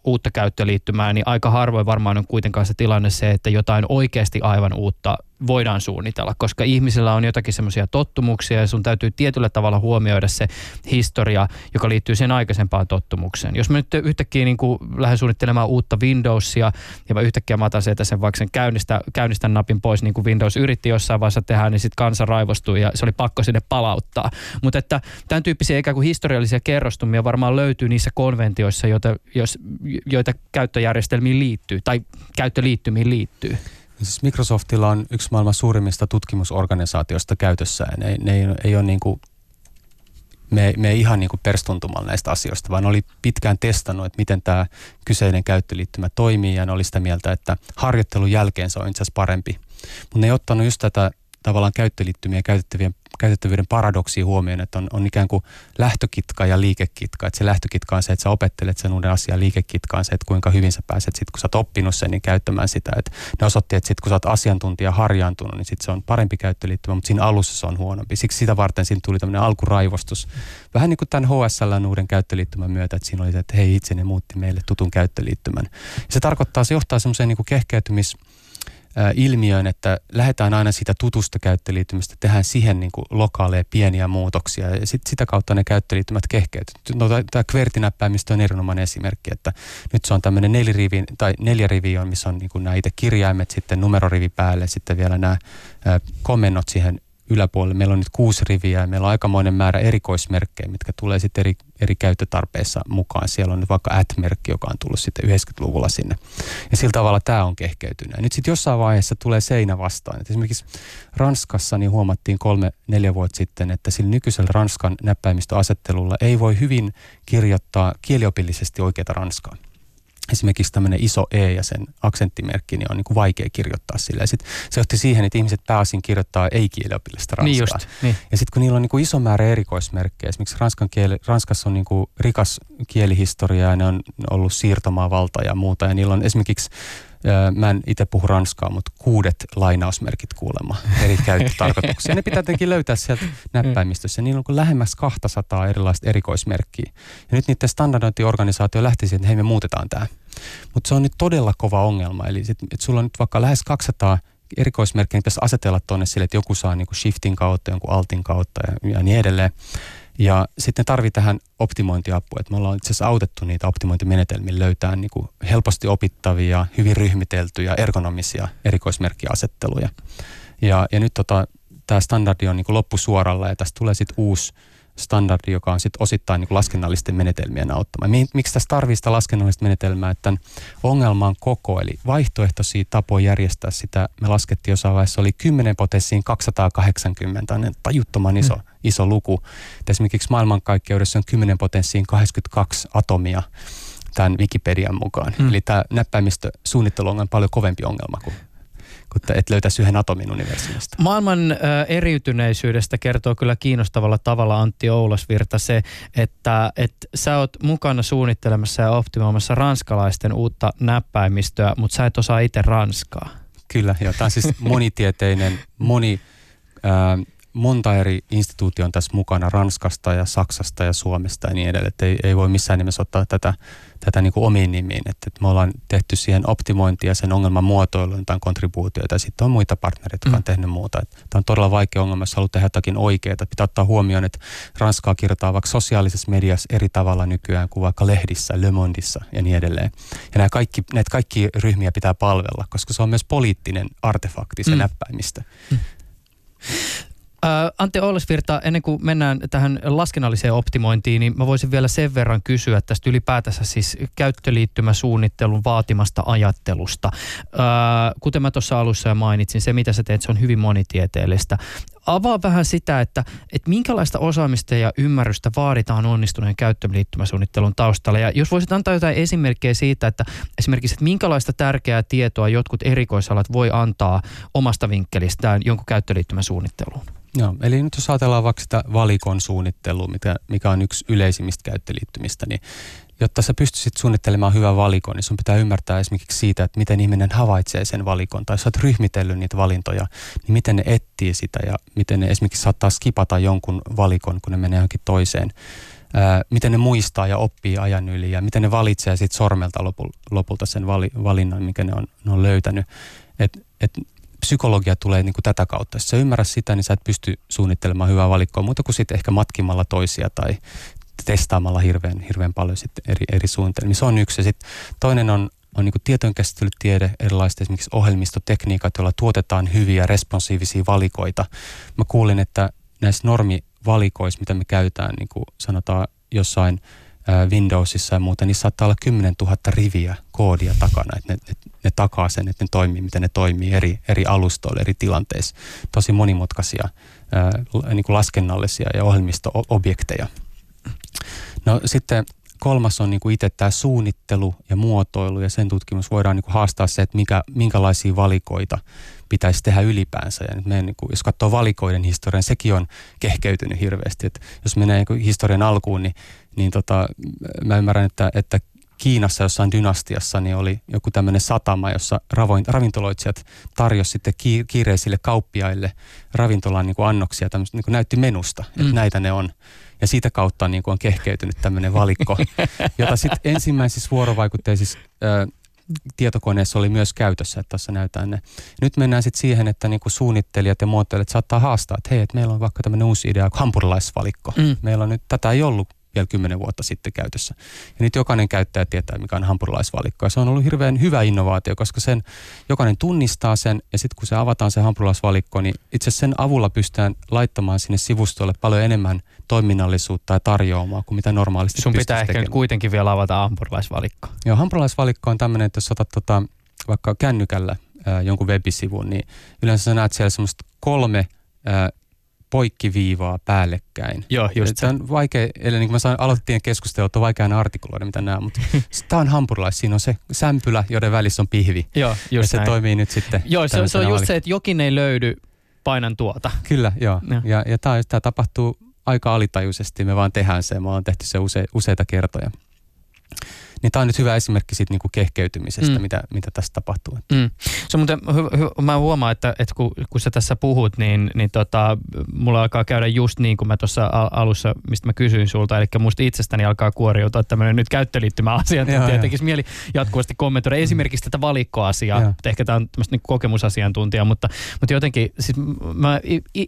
uutta käyttöliittymää, niin aika harvoin varmaan on kuitenkaan se tilanne se, että jotain oikeasti aivan uutta voidaan suunnitella, koska ihmisillä on jotakin semmoisia tottumuksia ja sun täytyy tietyllä tavalla huomioida se historia, joka liittyy sen aikaisempaan tottumukseen. Jos mä nyt yhtäkkiä niin kuin lähden suunnittelemaan uutta Windowsia ja mä yhtäkkiä mä otan sieltä sen vaikka sen käynnistä, käynnistän napin pois, niin kuin Windows yritti jossain vaiheessa tehdä, niin sitten kansa raivostui ja se oli pakko sinne palauttaa. Mutta että tämän tyyppisiä ikään kuin historiallisia kerrostumia varmaan löytyy niissä konventioissa, joita, jos, joita käyttöjärjestelmiin liittyy tai käyttöliittymiin liittyy. Siis Microsoftilla on yksi maailman suurimmista tutkimusorganisaatioista käytössä. Ne, ne ei, ei ole niin kuin, me, me ei ihan niin kuin perstuntumalla näistä asioista, vaan oli pitkään testannut, että miten tämä kyseinen käyttöliittymä toimii ja ne oli sitä mieltä, että harjoittelun jälkeen se on itse asiassa parempi. Mutta ne ei ottanut just tätä tavallaan käyttöliittymiä käytettävien käytettävyyden paradoksi huomioon, että on, on ikään kuin lähtökitka ja liikekitka. Että se lähtökitka on se, että sä opettelet sen uuden asian, liikekitka on se, että kuinka hyvin sä pääset sitten, kun sä oot oppinut sen, niin käyttämään sitä. Että ne osoitti, että sitten kun sä oot asiantuntija harjaantunut, niin sitten se on parempi käyttöliittymä, mutta siinä alussa se on huonompi. Siksi sitä varten siinä tuli tämmöinen alkuraivostus. Vähän niin kuin tämän HSL uuden käyttöliittymän myötä, että siinä oli se, että hei itse ne muutti meille tutun käyttöliittymän. Ja se tarkoittaa, se johtaa semmoiseen niin kuin kehkeytymis ilmiöön, että lähdetään aina sitä tutusta käyttöliittymistä, tehdään siihen niin kuin lokaaleja pieniä muutoksia ja sit, sitä kautta ne käyttöliittymät kehkeytyvät. No, tämä QWERTY-näppäimistö on erinomainen esimerkki, että nyt se on tämmöinen nelirivi, tai neljä rivi on, missä on niin kuin nämä itse kirjaimet, sitten numerorivi päälle, sitten vielä nämä komennot siihen yläpuolelle. Meillä on nyt kuusi riviä ja meillä on aikamoinen määrä erikoismerkkejä, mitkä tulee sitten eri, eri käyttötarpeissa mukaan. Siellä on nyt vaikka at-merkki, joka on tullut sitten 90-luvulla sinne. Ja sillä tavalla tämä on kehkeytynyt. Ja nyt sitten jossain vaiheessa tulee seinä vastaan. Et esimerkiksi Ranskassa niin huomattiin kolme, neljä vuotta sitten, että sillä nykyisellä Ranskan näppäimistöasettelulla ei voi hyvin kirjoittaa kieliopillisesti oikeita Ranskaa esimerkiksi tämmöinen iso E ja sen aksenttimerkki, niin on niin kuin vaikea kirjoittaa sille. Ja sit se johti siihen, että ihmiset pääosin kirjoittaa ei-kieliopillista ranskaa. Niin just, niin. Ja sitten kun niillä on niin kuin iso määrä erikoismerkkejä, esimerkiksi ranskan kieli, Ranskassa on niin kuin rikas kielihistoria ja ne on ollut siirtomaavalta ja muuta. Ja niillä on esimerkiksi mä en itse puhu ranskaa, mutta kuudet lainausmerkit kuulemma eri käyttötarkoituksia. ne pitää tietenkin löytää sieltä näppäimistössä. Niillä on lähemmäs 200 erilaista erikoismerkkiä. Ja nyt niiden standardointiorganisaatio lähti siihen, että hei me muutetaan tämä. Mutta se on nyt todella kova ongelma. Eli sit, että sulla on nyt vaikka lähes 200 erikoismerkkejä, pitäisi asetella tuonne sille, että joku saa niin kuin shiftin kautta, jonkun altin kautta ja, ja niin edelleen. Ja sitten tarvii tähän optimointiapua, että me ollaan itse asiassa autettu niitä optimointimenetelmiä löytää niin kuin helposti opittavia, hyvin ryhmiteltyjä, ergonomisia erikoismerkkiasetteluja. Ja, ja nyt tota, tämä standardi on niin kuin loppusuoralla ja tästä tulee sitten uusi standardi, joka on sitten osittain niin laskennallisten menetelmien auttama. Miksi tässä tarvii sitä laskennallista menetelmää, että tämän ongelman koko, eli vaihtoehtoisia tapoja järjestää sitä, me laskettiin jossain vaiheessa, oli 10 potenssiin 280, niin tajuttoman iso, mm. iso luku. Et esimerkiksi maailmankaikkeudessa on 10 potenssiin 82 atomia tämän Wikipedian mukaan. Mm. Eli tämä näppäimistö suunnittelu on paljon kovempi ongelma kuin kun et löytäisi yhden atomin universumista. Maailman ö, eriytyneisyydestä kertoo kyllä kiinnostavalla tavalla Antti Oulasvirta se, että et sä oot mukana suunnittelemassa ja optimoimassa ranskalaisten uutta näppäimistöä, mutta sä et osaa itse ranskaa. Kyllä, joo. Tämä on siis monitieteinen, moni... monta eri instituutio on tässä mukana Ranskasta ja Saksasta ja Suomesta ja niin edelleen. Ei, ei voi missään nimessä ottaa tätä, tätä niin kuin omiin nimiin. Että, että me ollaan tehty siihen optimointia sen ongelman muotoiluun jotain kontribuutioita ja sitten on muita partnereita, jotka on mm. tehnyt muuta. Tämä on todella vaikea ongelma, jos haluat tehdä jotakin oikeaa. Pitää ottaa huomioon, että Ranskaa kirjoittaa vaikka sosiaalisessa mediassa eri tavalla nykyään kuin vaikka lehdissä, Le Mondissa ja niin edelleen. Ja nämä kaikki, näitä kaikki ryhmiä pitää palvella, koska se on myös poliittinen artefakti, se mm. näppäimistä. Mm. Antti Ollesvirta, ennen kuin mennään tähän laskennalliseen optimointiin, niin mä voisin vielä sen verran kysyä tästä ylipäätänsä siis käyttöliittymäsuunnittelun vaatimasta ajattelusta. Kuten mä tuossa alussa jo mainitsin, se mitä sä teet, se on hyvin monitieteellistä. Avaa vähän sitä, että, että minkälaista osaamista ja ymmärrystä vaaditaan onnistuneen käyttöliittymäsuunnittelun taustalla. Ja jos voisit antaa jotain esimerkkejä siitä, että esimerkiksi, että minkälaista tärkeää tietoa jotkut erikoisalat voi antaa omasta vinkkelistään jonkun käyttöliittymäsuunnitteluun. Joo, eli nyt jos ajatellaan vaikka sitä valikon suunnittelua, mikä, mikä on yksi yleisimmistä käyttöliittymistä, niin jotta sä pystyisit suunnittelemaan hyvän valikon, niin sun pitää ymmärtää esimerkiksi siitä, että miten ihminen havaitsee sen valikon, tai sä oot ryhmitellyt niitä valintoja, niin miten ne etsii sitä ja miten ne esimerkiksi saattaa skipata jonkun valikon, kun ne menee johonkin toiseen. Ää, miten ne muistaa ja oppii ajan yli ja miten ne valitsee sitten sormelta lopulta sen vali, valinnan, mikä ne on, ne on löytänyt. Et, et psykologia tulee niin kuin tätä kautta. Jos sä ymmärrät sitä, niin sä et pysty suunnittelemaan hyvää valikkoa muuta kuin sitten ehkä matkimalla toisia tai testaamalla hirveän, hirveän paljon sitten eri, eri suunnitelmia. Se on yksi. Ja sitten toinen on, on niin tietojenkäsittelytiede, erilaiset esimerkiksi ohjelmistotekniikat, joilla tuotetaan hyviä responsiivisia valikoita. Mä kuulin, että näissä normivalikoissa, mitä me käytetään, niin kuin sanotaan jossain – Windowsissa ja muuta, niin saattaa olla 10 000 riviä koodia takana, että ne, ne, ne takaa sen, että ne toimii, miten ne toimii eri, eri alustoilla, eri tilanteissa. Tosi monimutkaisia ää, niin kuin laskennallisia ja ohjelmisto-objekteja. No sitten kolmas on niin kuin itse tämä suunnittelu ja muotoilu ja sen tutkimus voidaan niin kuin haastaa se, että mikä, minkälaisia valikoita pitäisi tehdä ylipäänsä. Ja nyt meidän, niin kuin, jos katsoo valikoiden historian, sekin on kehkeytynyt hirveästi. Että jos menee niin historian alkuun, niin niin tota, mä ymmärrän, että, että Kiinassa jossain dynastiassa niin oli joku tämmöinen satama, jossa ravintoloitsijat tarjosi sitten kiireisille kauppiaille ravintolaan niin kuin annoksia, niin kuin näytti menusta, että mm. näitä ne on. Ja siitä kautta niin kuin on kehkeytynyt tämmöinen valikko, jota sitten ensimmäisissä vuorovaikutteisissa ö, tietokoneessa oli myös käytössä, että tässä näytään ne. Nyt mennään sitten siihen, että niinku suunnittelijat ja muotoilijat saattaa haastaa, että hei, että meillä on vaikka tämmöinen uusi idea, hampurilaisvalikko. Mm. Meillä on nyt, tätä ei ollut vielä kymmenen vuotta sitten käytössä. Ja nyt jokainen käyttäjä tietää, mikä on hampurilaisvalikko. Ja se on ollut hirveän hyvä innovaatio, koska sen jokainen tunnistaa sen ja sitten kun se avataan se hampurilaisvalikko, niin itse sen avulla pystytään laittamaan sinne sivustolle paljon enemmän toiminnallisuutta ja tarjoamaa kuin mitä normaalisti Sun pitää ehkä tekemään. kuitenkin vielä avata hampurilaisvalikko. Joo, hampurilaisvalikko on tämmöinen, että jos otat tota, vaikka kännykällä ää, jonkun webisivun, niin yleensä sä näet siellä semmoista kolme ää, poikkiviivaa päällekkäin. Joo, just se. on vaikea, eli niin kuin mä sanoin, aloitettiin keskustelua, että on vaikea artikuloida mitä nämä, mutta tämä on hampurilais, siinä on se sämpylä, joiden välissä on pihvi. Joo, just ja se näin. toimii nyt sitten. Joo, se, se on just se, että jokin ei löydy, painan tuota. Kyllä, joo. Ja, ja, ja tämä tapahtuu aika alitajuisesti, me vaan tehdään se, me ollaan tehty se use, useita kertoja. Niin tämä on nyt hyvä esimerkki siitä niin kuin kehkeytymisestä, mm. mitä, mitä tässä tapahtuu. Mm. Se on muuten, hy, hy, mä huomaan, että, että kun, kun sä tässä puhut, niin, niin tota, mulla alkaa käydä just niin kuin mä tuossa alussa, mistä mä kysyin sulta, eli musta itsestäni alkaa kuoriutua tämmöinen nyt käyttöliittymä asiantuntija. Tekisi mieli jatkuvasti kommentoida mm. esimerkiksi tätä valikkoasiaa, Joo. ehkä tämä on tämmöistä niin kokemusasiantuntija, mutta, mutta jotenkin siis mä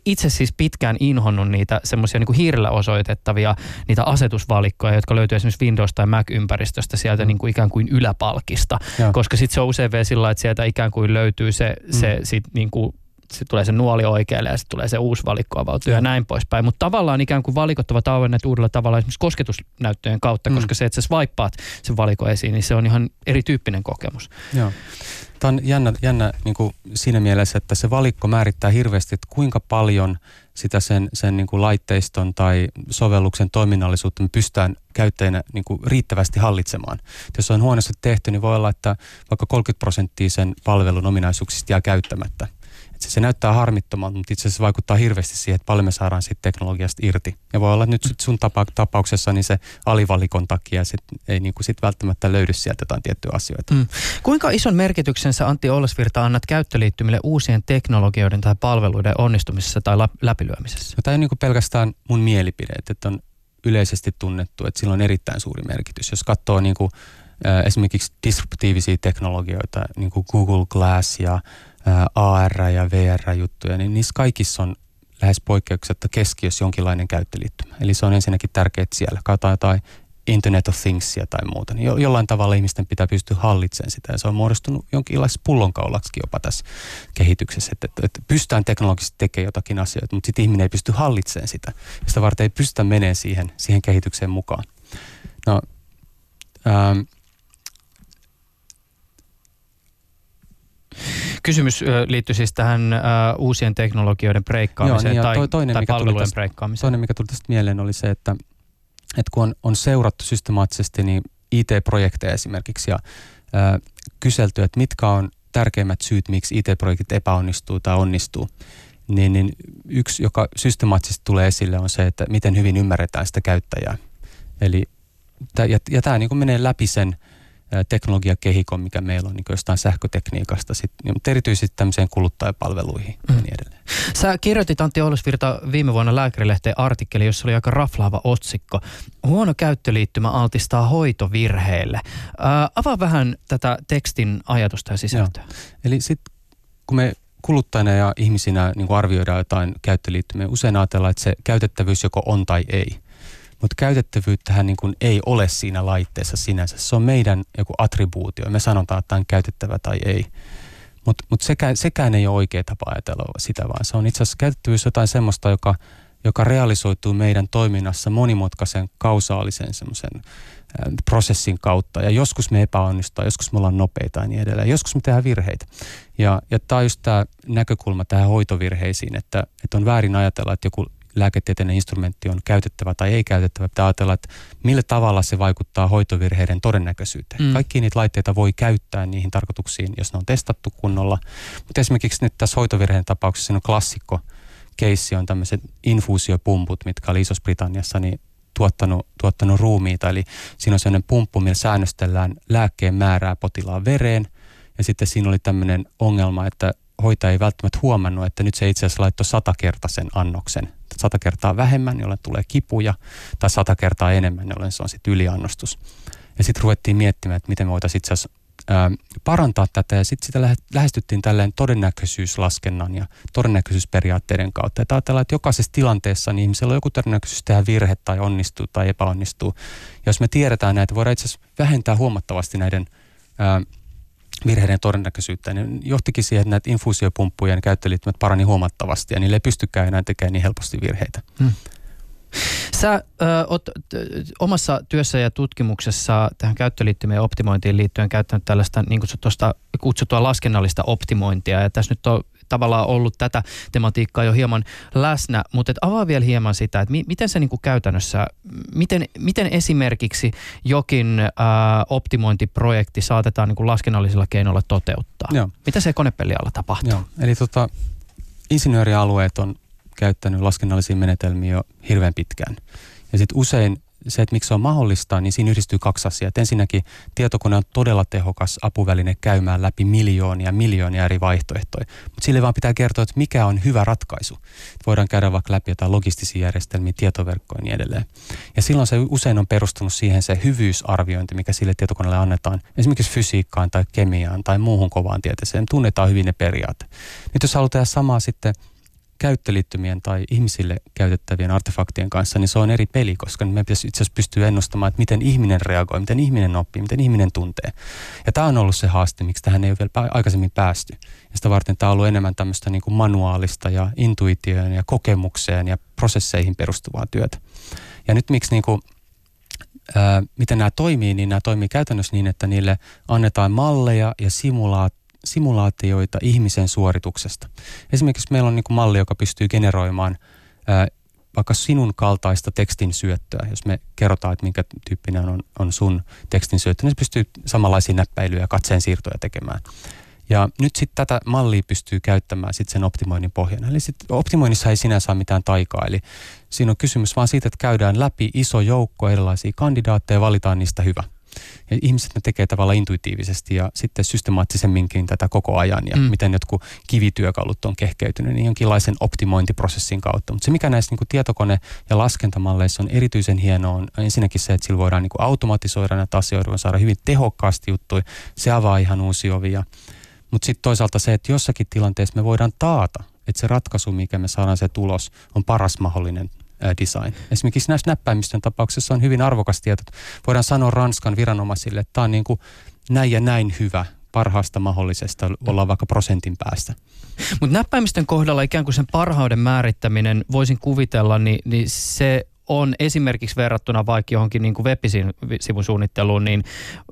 itse siis pitkään inhonnut niitä semmoisia niin hiirillä osoitettavia niitä asetusvalikkoja, jotka löytyy esimerkiksi Windows- tai Mac-ympäristöstä sieltä mm. niin kuin ikään kuin yläpalkista, Joo. koska sitten se on usein vielä sillä että sieltä ikään kuin löytyy se, mm. se sit niin kuin sitten tulee se nuoli oikealle ja sitten tulee se uusi valikko avautuu ja näin poispäin. Mutta tavallaan ikään kuin valikot ovat auenneet uudella tavalla esimerkiksi kosketusnäyttöjen kautta, mm. koska se, että sä swipeaat sen valiko esiin, niin se on ihan erityyppinen kokemus. Joo. Tämä on jännä, jännä niin kuin siinä mielessä, että se valikko määrittää hirveästi, että kuinka paljon sitä sen, sen niin kuin laitteiston tai sovelluksen toiminnallisuutta me pystytään käyttäjänä niin kuin riittävästi hallitsemaan. jos se on huonosti tehty, niin voi olla, että vaikka 30 prosenttia sen palvelun ominaisuuksista jää käyttämättä se, se näyttää harmittomalta, mutta itse asiassa vaikuttaa hirveästi siihen, että paljon me saadaan siitä teknologiasta irti. Ja voi olla, että nyt sit sun tapa, tapauksessa niin se alivalikon takia sit ei niin kuin sit välttämättä löydy sieltä jotain tiettyjä asioita. Mm. Kuinka ison merkityksen sä Antti Ollesvirta annat käyttöliittymille uusien teknologioiden tai palveluiden onnistumisessa tai läpilyömisessä? No, tämä ei niin kuin pelkästään mun mielipide, että on yleisesti tunnettu, että sillä on erittäin suuri merkitys. Jos katsoo niin kuin, äh, esimerkiksi disruptiivisia teknologioita, niin kuin Google Glass ja AR- ja VR-juttuja, niin niissä kaikissa on lähes poikkeuksetta keskiössä jonkinlainen käyttöliittymä. Eli se on ensinnäkin tärkeää siellä. Katsotaan jotain Internet of Thingsia tai muuta, niin jo, jollain tavalla ihmisten pitää pystyä hallitsemaan sitä. Ja se on muodostunut jonkinlaisessa pullonkaulaksi jopa tässä kehityksessä, että, että, että pystytään teknologisesti tekemään jotakin asioita, mutta sitten ihminen ei pysty hallitsemaan sitä. Ja sitä varten ei pystytä menemään siihen, siihen kehitykseen mukaan. No, ähm, Kysymys liittyy siis tähän uh, uusien teknologioiden breikkaamiseen Joo, niin tai, toinen, tai mikä palvelujen tästä, breikkaamiseen. Toinen, mikä tuli tästä mieleen, oli se, että, että kun on, on seurattu systemaattisesti niin IT-projekteja esimerkiksi ja uh, kyselty, että mitkä on tärkeimmät syyt, miksi IT-projektit epäonnistuu tai onnistuu, niin, niin yksi, joka systemaattisesti tulee esille, on se, että miten hyvin ymmärretään sitä käyttäjää. Eli, ja, ja tämä niin menee läpi sen teknologiakehikon, mikä meillä on niin jostain sähkötekniikasta, sit, niin, mutta erityisesti tämmöiseen kuluttajapalveluihin mm. ja niin edelleen. Sä kirjoitit Antti Oulusvirta viime vuonna lääkärilehteen artikkeli, jossa oli aika raflaava otsikko. Huono käyttöliittymä altistaa hoitovirheille. Ää, avaa vähän tätä tekstin ajatusta ja sisältöä. Joo. Eli sitten kun me kuluttajana ja ihmisinä niin arvioidaan jotain käyttöliittymiä, usein ajatellaan, että se käytettävyys joko on tai ei – mutta käytettävyyttähän niin kuin ei ole siinä laitteessa sinänsä. Se on meidän joku attribuutio. Me sanotaan, että tämä on käytettävä tai ei. Mutta mut sekään, sekään ei ole oikea tapa ajatella sitä, vaan se on itse asiassa käytettävyys jotain semmoista, joka, joka realisoituu meidän toiminnassa monimutkaisen kausaalisen semmoisen prosessin kautta. Ja joskus me epäonnistuu, joskus me ollaan nopeita ja niin edelleen. Joskus me tehdään virheitä. Ja, ja tämä on just tämä näkökulma tähän hoitovirheisiin, että, että on väärin ajatella, että joku lääketieteellinen instrumentti on käytettävä tai ei käytettävä. Pitää ajatella, että millä tavalla se vaikuttaa hoitovirheiden todennäköisyyteen. Mm. Kaikki niitä laitteita voi käyttää niihin tarkoituksiin, jos ne on testattu kunnolla. Mutta esimerkiksi nyt tässä hoitovirheen tapauksessa on klassikko keissi on tämmöiset infuusiopumput, mitkä oli Isossa-Britanniassa, niin tuottanut, tuottanut ruumiita. Eli siinä on sellainen pumppu, millä säännöstellään lääkkeen määrää potilaan vereen. Ja sitten siinä oli tämmöinen ongelma, että hoitaja ei välttämättä huomannut, että nyt se itse asiassa laittoi satakertaisen annoksen sata kertaa vähemmän, jolloin tulee kipuja, tai sata kertaa enemmän, jolloin se on sitten yliannostus. Ja sitten ruvettiin miettimään, että miten me voitaisiin itse asiassa parantaa tätä, ja sitten sitä lähestyttiin tälleen todennäköisyyslaskennan ja todennäköisyysperiaatteiden kautta. Että ajatellaan, että jokaisessa tilanteessa niin ihmisellä on joku todennäköisyys tehdä virhe tai onnistuu tai epäonnistuu. Ja jos me tiedetään näitä, voidaan itse asiassa vähentää huomattavasti näiden ää, virheiden todennäköisyyttä, niin johtikin siihen, että näitä infuusiopumppujen käyttöliittymät parani huomattavasti ja niille ei pystykään enää tekemään niin helposti virheitä. Hmm. Sä ö, oot omassa työssä ja tutkimuksessa tähän käyttöliittymien optimointiin liittyen käyttänyt tällaista niin kutsuttua laskennallista optimointia. Ja tässä nyt on tavallaan ollut tätä tematiikkaa jo hieman läsnä, mutta et avaa vielä hieman sitä, että mi- miten se niin kuin käytännössä, miten, miten esimerkiksi jokin ää, optimointiprojekti saatetaan niin kuin laskennallisilla keinoilla toteuttaa? Joo. Mitä se konepelialla tapahtuu? Joo. Eli tota, insinöörialueet on käyttänyt laskennallisia menetelmiä jo hirveän pitkään. Ja sitten usein se, että miksi se on mahdollista, niin siinä yhdistyy kaksi asiaa. Ensinnäkin tietokone on todella tehokas apuväline käymään läpi miljoonia, miljoonia eri vaihtoehtoja. Mutta sille vaan pitää kertoa, että mikä on hyvä ratkaisu. Voidaan käydä vaikka läpi jotain logistisia järjestelmiä, tietoverkkoja ja niin edelleen. Ja silloin se usein on perustunut siihen se hyvyysarviointi, mikä sille tietokoneelle annetaan. Esimerkiksi fysiikkaan tai kemiaan tai muuhun kovaan tieteeseen. Tunnetaan hyvin ne periaatteet. Nyt jos halutaan tehdä samaa sitten – käyttöliittymien tai ihmisille käytettävien artefaktien kanssa, niin se on eri peli, koska me pitäisi itse asiassa pystyä ennustamaan, että miten ihminen reagoi, miten ihminen oppii, miten ihminen tuntee. Ja tämä on ollut se haaste, miksi tähän ei ole vielä aikaisemmin päästy. Ja sitä varten tämä on ollut enemmän tämmöistä niin kuin manuaalista ja intuitioon ja kokemukseen ja prosesseihin perustuvaa työtä. Ja nyt miksi niin kuin, miten nämä toimii, niin nämä toimii käytännössä niin, että niille annetaan malleja ja simulaat simulaatioita ihmisen suorituksesta. Esimerkiksi meillä on niin kuin malli, joka pystyy generoimaan vaikka sinun kaltaista tekstin syöttöä, jos me kerrotaan, että minkä tyyppinen on, on sun tekstin syöttö, niin se pystyy samanlaisia näppäilyjä ja katseen siirtoja tekemään. Ja nyt sitten tätä mallia pystyy käyttämään sitten sen optimoinnin pohjana. Eli sit optimoinnissa ei sinä saa mitään taikaa. Eli siinä on kysymys vaan siitä, että käydään läpi iso joukko erilaisia kandidaatteja ja valitaan niistä hyvä. Ja ihmiset ne tekee tavallaan intuitiivisesti ja sitten systemaattisemminkin tätä koko ajan ja mm. miten jotkut kivityökalut on kehkeytynyt niin jonkinlaisen optimointiprosessin kautta. Mutta se mikä näissä niin kuin tietokone- ja laskentamalleissa on erityisen hienoa on ensinnäkin se, että sillä voidaan niin kuin automatisoida näitä asioita, voidaan saada hyvin tehokkaasti juttuja. Se avaa ihan uusia ovia. Mutta sitten toisaalta se, että jossakin tilanteessa me voidaan taata, että se ratkaisu, mikä me saadaan se tulos, on paras mahdollinen design. Esimerkiksi näissä näppäimistön tapauksessa on hyvin arvokas tieto. Voidaan sanoa Ranskan viranomaisille, että tämä on niin kuin näin ja näin hyvä parhaasta mahdollisesta, ollaan vaikka prosentin päästä. Mutta näppäimistön kohdalla ikään kuin sen parhauden määrittäminen, voisin kuvitella, niin, niin se on esimerkiksi verrattuna vaikka johonkin niin kuin web-sivun suunnitteluun niin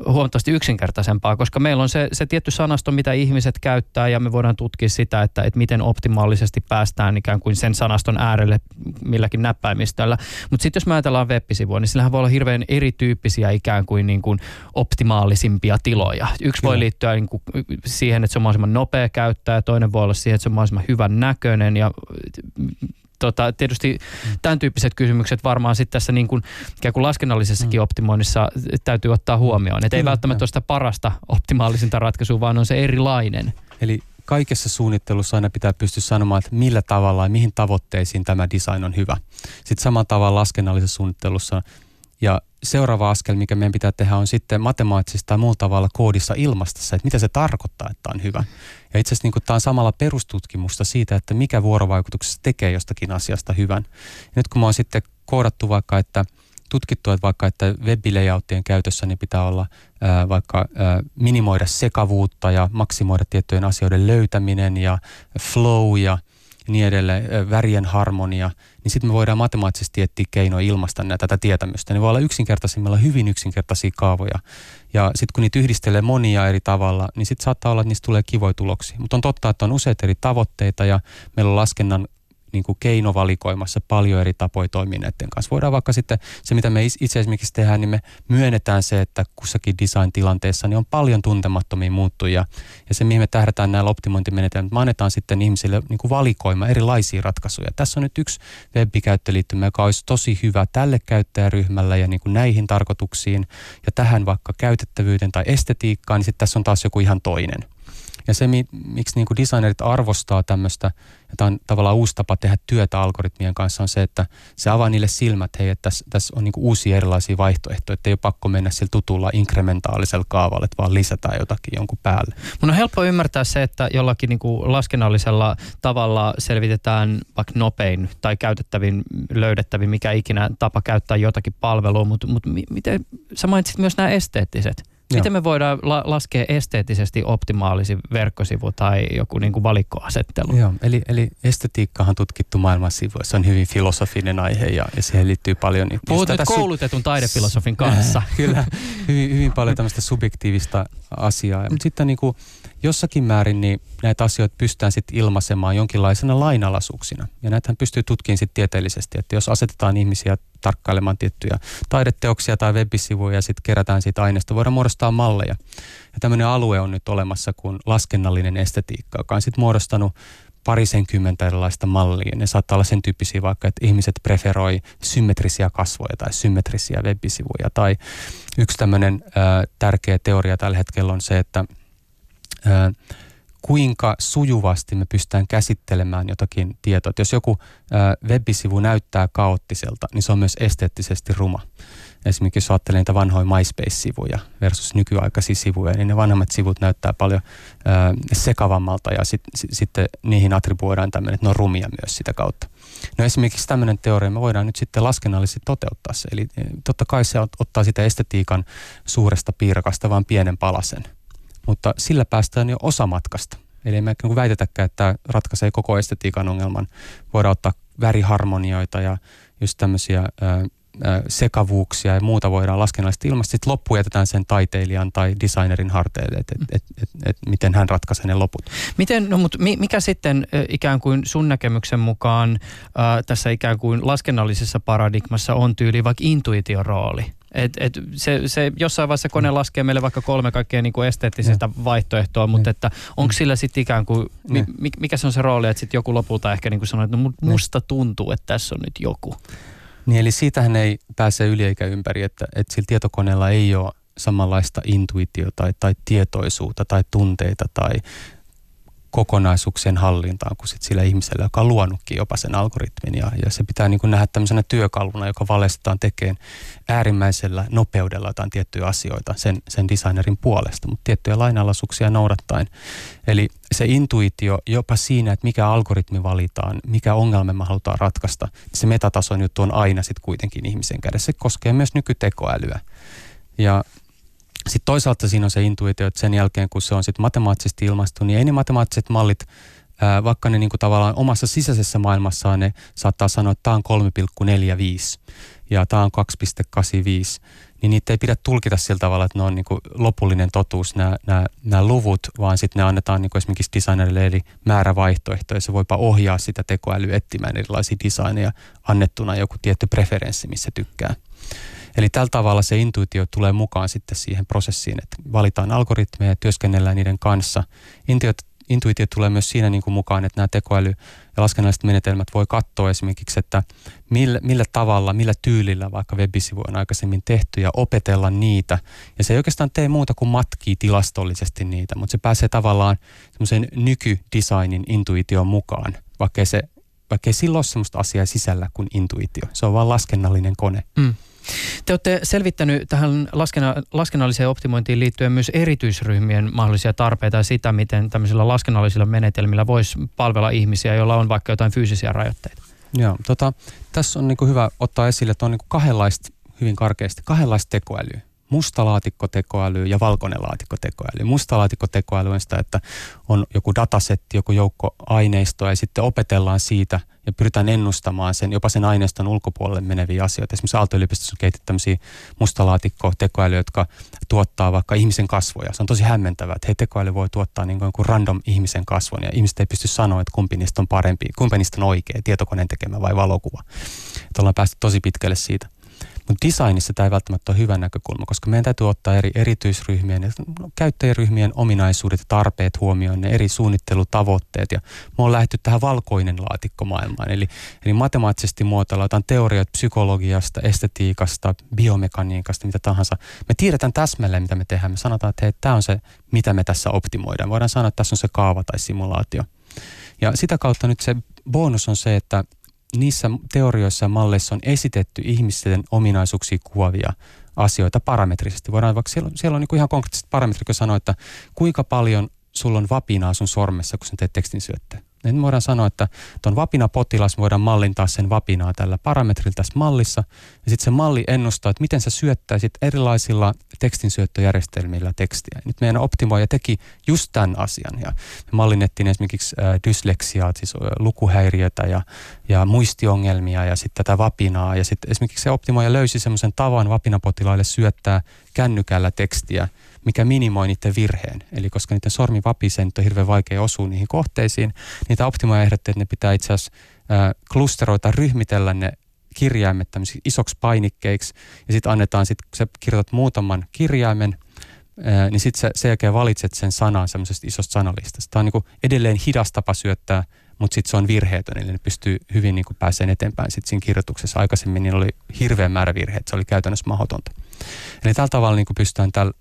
huomattavasti yksinkertaisempaa, koska meillä on se, se tietty sanasto, mitä ihmiset käyttää ja me voidaan tutkia sitä, että, että miten optimaalisesti päästään ikään kuin sen sanaston äärelle milläkin näppäimistöllä. Mutta sitten jos me ajatellaan web-sivua, niin sillähän voi olla hirveän erityyppisiä ikään kuin, niin kuin optimaalisimpia tiloja. Yksi Kyllä. voi liittyä niin kuin siihen, että se on mahdollisimman nopea käyttää ja toinen voi olla siihen, että se on mahdollisimman hyvän näköinen ja tota, tietysti tämän tyyppiset kysymykset varmaan sitten tässä niin kuin, ikään kuin laskennallisessakin mm. optimoinnissa täytyy ottaa huomioon. Että ei välttämättä ole sitä parasta optimaalisinta ratkaisua, vaan on se erilainen. Eli kaikessa suunnittelussa aina pitää pystyä sanomaan, että millä tavalla ja mihin tavoitteisiin tämä design on hyvä. Sitten samalla tavalla laskennallisessa suunnittelussa ja seuraava askel, mikä meidän pitää tehdä, on sitten matemaattisesti tai muulla tavalla koodissa ilmasta se, että mitä se tarkoittaa, että on hyvä. Ja itse asiassa niin tämä on samalla perustutkimusta siitä, että mikä vuorovaikutuksessa tekee jostakin asiasta hyvän. Ja nyt kun mä oon sitten koodattu vaikka, että tutkittu, että vaikka että webilayouttien käytössä niin pitää olla ää, vaikka ää, minimoida sekavuutta ja maksimoida tiettyjen asioiden löytäminen ja flow ja niin edelleen, värien harmonia, niin sitten me voidaan matemaattisesti etsiä keinoja ilmaista näitä, tätä tietämystä. Ne voi olla yksinkertaisimmilla hyvin yksinkertaisia kaavoja. Ja sitten kun niitä yhdistelee monia eri tavalla, niin sitten saattaa olla, että niistä tulee kivoja tuloksia. Mutta on totta, että on useita eri tavoitteita ja meillä on laskennan niin kuin keinovalikoimassa paljon eri tapoja toimia näiden kanssa. Voidaan vaikka sitten, se mitä me itse esimerkiksi tehdään, niin me myönnetään se, että kussakin design-tilanteessa niin on paljon tuntemattomia muuttujia. Ja se, mihin me tähdätään näillä optimointimenetelmillä, me annetaan sitten ihmisille niin kuin valikoima erilaisia ratkaisuja. Tässä on nyt yksi web-käyttöliittymä, joka olisi tosi hyvä tälle käyttäjäryhmälle ja niin kuin näihin tarkoituksiin ja tähän vaikka käytettävyyteen tai estetiikkaan, niin sitten tässä on taas joku ihan toinen. Ja se, miksi niin kuin designerit arvostaa tämmöistä, ja tämä on tavallaan uusi tapa tehdä työtä algoritmien kanssa, on se, että se avaa niille silmät, hei, että tässä, tässä on niin kuin uusia erilaisia vaihtoehtoja, että ei ole pakko mennä sillä tutulla inkrementaalisella kaavalla, että vaan lisätään jotakin jonkun päälle. Mun on helppo ymmärtää se, että jollakin niin kuin laskennallisella tavalla selvitetään vaikka nopein tai käytettävin, löydettävin, mikä ikinä tapa käyttää jotakin palvelua, mutta, mutta miten sä mainitsit myös nämä esteettiset Miten me voidaan la- laskea esteettisesti optimaalisin verkkosivu tai joku niin kuin valikkoasettelu? Joo, eli, eli estetiikkahan tutkittu maailman sivuissa. Se on hyvin filosofinen aihe ja, ja siihen liittyy paljon... Niin Puhut nyt koulutetun su- taidefilosofin kanssa. Kyllä, hyvin, hyvin paljon tämmöistä subjektiivista asiaa. Mutta sitten niin kuin, jossakin määrin niin näitä asioita pystytään sitten ilmaisemaan jonkinlaisena lainalaisuuksina. Ja näitähän pystyy tutkimaan sitten tieteellisesti, että jos asetetaan ihmisiä tarkkailemaan tiettyjä taideteoksia tai webisivuja ja sitten kerätään siitä aineesta, voidaan muodostaa malleja. Ja tämmöinen alue on nyt olemassa kuin laskennallinen estetiikka, joka on sitten muodostanut parisenkymmentä erilaista mallia. Ne saattaa olla sen tyyppisiä vaikka, että ihmiset preferoi symmetrisiä kasvoja tai symmetrisiä webisivuja. Tai yksi tämmöinen äh, tärkeä teoria tällä hetkellä on se, että äh, kuinka sujuvasti me pystytään käsittelemään jotakin tietoa. Että jos joku webisivu näyttää kaoottiselta, niin se on myös esteettisesti ruma. Esimerkiksi jos ajattelee niitä vanhoja MySpace-sivuja versus nykyaikaisia sivuja, niin ne vanhemmat sivut näyttää paljon ää, sekavammalta ja sitten sit, niihin attribuoidaan tämmöinen, että ne on rumia myös sitä kautta. No esimerkiksi tämmöinen teoria me voidaan nyt sitten laskennallisesti toteuttaa se. Eli e, totta kai se ottaa sitä estetiikan suuresta piirakasta vaan pienen palasen – mutta sillä päästään jo osa matkasta. Eli me niin väitetäkään, että tämä ratkaisee koko estetiikan ongelman. Voidaan ottaa väriharmonioita ja just tämmöisiä sekavuuksia ja muuta voidaan laskennallisesti ilmaista. Sitten loppu jätetään sen taiteilijan tai designerin harteille, että et, et, et, et, miten hän ratkaisee ne loput. Miten, no mutta mikä sitten ikään kuin sun näkemyksen mukaan äh, tässä ikään kuin laskennallisessa paradigmassa on tyyli vaikka intuition rooli? Et, et se, se jossain vaiheessa kone laskee meille vaikka kolme kaikkea niin kuin esteettisistä ja. vaihtoehtoa, mutta että onko mm. sillä sitten ikään kuin, mi, mikä se on se rooli, että sitten joku lopulta ehkä niin kuin sanoo, että no musta tuntuu, että tässä on nyt joku. Niin eli siitähän ei pääse yli eikä ympäri, että, että sillä tietokoneella ei ole samanlaista intuitiota tai, tai tietoisuutta tai tunteita tai kokonaisuuksien hallintaan kuin sit sillä ihmisellä, joka on luonutkin jopa sen algoritmin. Ja, ja se pitää niin kuin nähdä tämmöisenä työkaluna, joka valestetaan tekemään äärimmäisellä nopeudella jotain tiettyjä asioita sen, sen designerin puolesta, mutta tiettyjä lainalaisuuksia noudattaen. Eli se intuitio jopa siinä, että mikä algoritmi valitaan, mikä ongelma me halutaan ratkaista, se metatason juttu on aina sitten kuitenkin ihmisen kädessä. Se koskee myös nykytekoälyä. Ja sitten toisaalta siinä on se intuitio, että sen jälkeen kun se on sitten matemaattisesti ilmaistu, niin ei ne matemaattiset mallit, ää, vaikka ne niinku tavallaan omassa sisäisessä maailmassaan ne saattaa sanoa, että tämä on 3,45 ja tämä on 2,85, niin niitä ei pidä tulkita sillä tavalla, että ne on niinku lopullinen totuus, nämä, nämä, nämä luvut, vaan sitten ne annetaan niinku esimerkiksi designerille eli määrävaihtoehto, ja se voipa ohjaa sitä tekoälyä etsimään erilaisia designeja annettuna joku tietty preferenssi, missä tykkää. Eli tällä tavalla se intuitio tulee mukaan sitten siihen prosessiin, että valitaan algoritmeja ja työskennellään niiden kanssa. Intuitio, intuitio tulee myös siinä niin kuin mukaan, että nämä tekoäly- ja laskennalliset menetelmät voi katsoa esimerkiksi, että millä, millä tavalla, millä tyylillä vaikka webisivu on aikaisemmin tehty ja opetella niitä. Ja se ei oikeastaan tee muuta kuin matkii tilastollisesti niitä, mutta se pääsee tavallaan semmoisen nykydesignin intuition mukaan, vaikka se vaikka ei silloin ole sellaista asiaa sisällä kuin intuitio. Se on vain laskennallinen kone. Mm. Te olette selvittänyt tähän laskena, laskennalliseen optimointiin liittyen myös erityisryhmien mahdollisia tarpeita ja sitä, miten tämmöisillä laskennallisilla menetelmillä voisi palvella ihmisiä, joilla on vaikka jotain fyysisiä rajoitteita. Joo, tota, tässä on niin hyvä ottaa esille, että on niin kahdenlaista, hyvin karkeasti, kahdenlaista tekoälyä mustalaatikkotekoäly ja valkoinen laatikkotekoäly. Mustalaatikkotekoäly on sitä, että on joku datasetti, joku joukko aineistoa ja sitten opetellaan siitä ja pyritään ennustamaan sen, jopa sen aineiston ulkopuolelle meneviä asioita. Esimerkiksi Aalto-yliopistossa on kehitetty tämmöisiä mustalaatikkotekoälyjä, jotka tuottaa vaikka ihmisen kasvoja. Se on tosi hämmentävää, että hei, tekoäly voi tuottaa niin kuin random ihmisen kasvon ja ihmiset ei pysty sanoa, että kumpi niistä on parempi, kumpi niistä on oikea, tietokoneen tekemä vai valokuva. Että ollaan päästy tosi pitkälle siitä. Mutta designissa tämä ei välttämättä ole hyvä näkökulma, koska meidän täytyy ottaa eri erityisryhmien ja käyttäjäryhmien ominaisuudet ja tarpeet huomioon, ne eri suunnittelutavoitteet. Ja me on lähdetty tähän valkoinen laatikko maailmaan. Eli, eli matemaattisesti muotoillaan teoriat psykologiasta, estetiikasta, biomekaniikasta, mitä tahansa. Me tiedetään täsmälleen, mitä me tehdään. Me sanotaan, että hei, tämä on se, mitä me tässä optimoidaan. Voidaan sanoa, että tässä on se kaava tai simulaatio. Ja sitä kautta nyt se bonus on se, että niissä teorioissa ja malleissa on esitetty ihmisten ominaisuuksia kuvaavia asioita parametrisesti. Voidaan vaikka siellä, siellä on niin ihan konkreettiset parametrit, kun sanoo, että kuinka paljon sulla on vapinaa sun sormessa, kun sä teet tekstin syöttöä. Niin voidaan sanoa, että tuon vapina-potilas voidaan mallintaa sen vapinaa tällä parametrilla tässä mallissa. Ja sitten se malli ennustaa, että miten sä syöttäisit erilaisilla tekstinsyöttöjärjestelmillä tekstiä. Nyt meidän optimoija teki just tämän asian. Ja me mallinnettiin esimerkiksi äh, dysleksiaa, siis lukuhäiriötä ja, ja muistiongelmia ja sitten tätä vapinaa. Ja sitten esimerkiksi se optimoija löysi semmoisen tavan vapinapotilaille syöttää kännykällä tekstiä – mikä minimoi niiden virheen. Eli koska niiden sormi vapisee, niin on hirveän vaikea osua niihin kohteisiin. Niitä optimoja ehdotti, että ne pitää itse asiassa äh, klusteroita, ryhmitellä ne kirjaimet isoksi painikkeiksi ja sitten annetaan, sit, kun sä kirjoitat muutaman kirjaimen, ää, niin sitten sen jälkeen valitset sen sanan semmoisesta isosta sanalistasta. Tämä on niinku edelleen hidas tapa syöttää, mutta sitten se on virheetön, eli ne pystyy hyvin niinku pääseen eteenpäin. Sitten siinä kirjoituksessa aikaisemmin niin oli hirveän määrä virheitä, se oli käytännössä mahdotonta. Eli tällä tavalla niinku pystytään tällä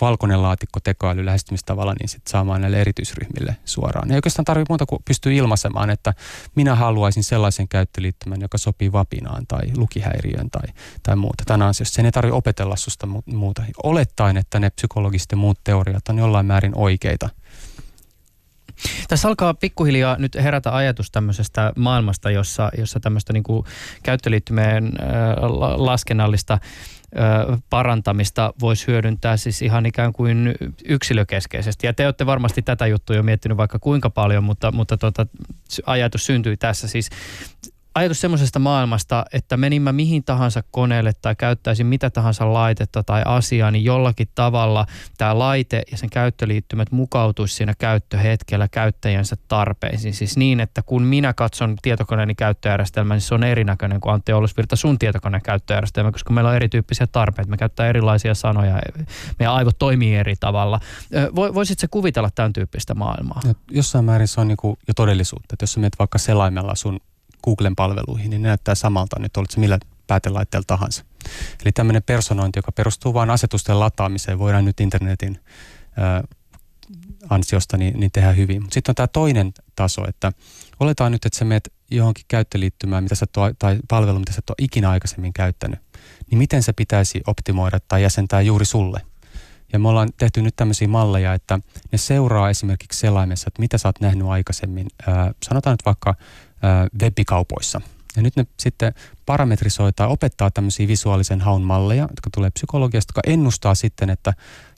valkoinen laatikko tekoäly lähestymistavalla, niin sitten saamaan näille erityisryhmille suoraan. Ei oikeastaan tarvitse muuta kuin pystyy ilmaisemaan, että minä haluaisin sellaisen käyttöliittymän, joka sopii vapinaan tai lukihäiriöön tai, tai muuta. Tämän ansiosta sen ei tarvitse opetella susta muuta. Olettaen, että ne psykologiset ja muut teoriat on jollain määrin oikeita. Tässä alkaa pikkuhiljaa nyt herätä ajatus tämmöisestä maailmasta, jossa, jossa tämmöistä niin käyttöliittymien äh, laskennallista parantamista voisi hyödyntää siis ihan ikään kuin yksilökeskeisesti. Ja te olette varmasti tätä juttua jo miettinyt vaikka kuinka paljon, mutta, mutta tota, ajatus syntyi tässä siis ajatus semmoisesta maailmasta, että menin mä mihin tahansa koneelle tai käyttäisin mitä tahansa laitetta tai asiaa, niin jollakin tavalla tämä laite ja sen käyttöliittymät mukautuisi siinä käyttöhetkellä käyttäjänsä tarpeisiin. Siis niin, että kun minä katson tietokoneeni käyttöjärjestelmää, niin se on erinäköinen kuin Antti Oulusvirta sun tietokoneen käyttöjärjestelmä, koska meillä on erityyppisiä tarpeita. Me käyttää erilaisia sanoja, meidän aivot toimii eri tavalla. Voisitko kuvitella tämän tyyppistä maailmaa? Jossain määrin se on niin jo todellisuutta. Että jos sä menet vaikka selaimella sun Googlen palveluihin, niin ne näyttää samalta nyt, olet se millä päätelaitteella tahansa. Eli tämmöinen personointi, joka perustuu vain asetusten lataamiseen, voidaan nyt internetin ää, ansiosta niin, niin tehdä hyvin. Sitten on tämä toinen taso, että oletaan nyt, että sä menet johonkin käyttöliittymään mitä sä tuo, tai palvelu, mitä sä et ole ikinä aikaisemmin käyttänyt, niin miten se pitäisi optimoida tai jäsentää juuri sulle? Ja me ollaan tehty nyt tämmöisiä malleja, että ne seuraa esimerkiksi selaimessa, että mitä sä oot nähnyt aikaisemmin. Ää, sanotaan nyt vaikka webikaupoissa. Ja nyt ne sitten parametrisoi tai opettaa tämmöisiä visuaalisen haun malleja, jotka tulee psykologiasta, jotka ennustaa sitten, että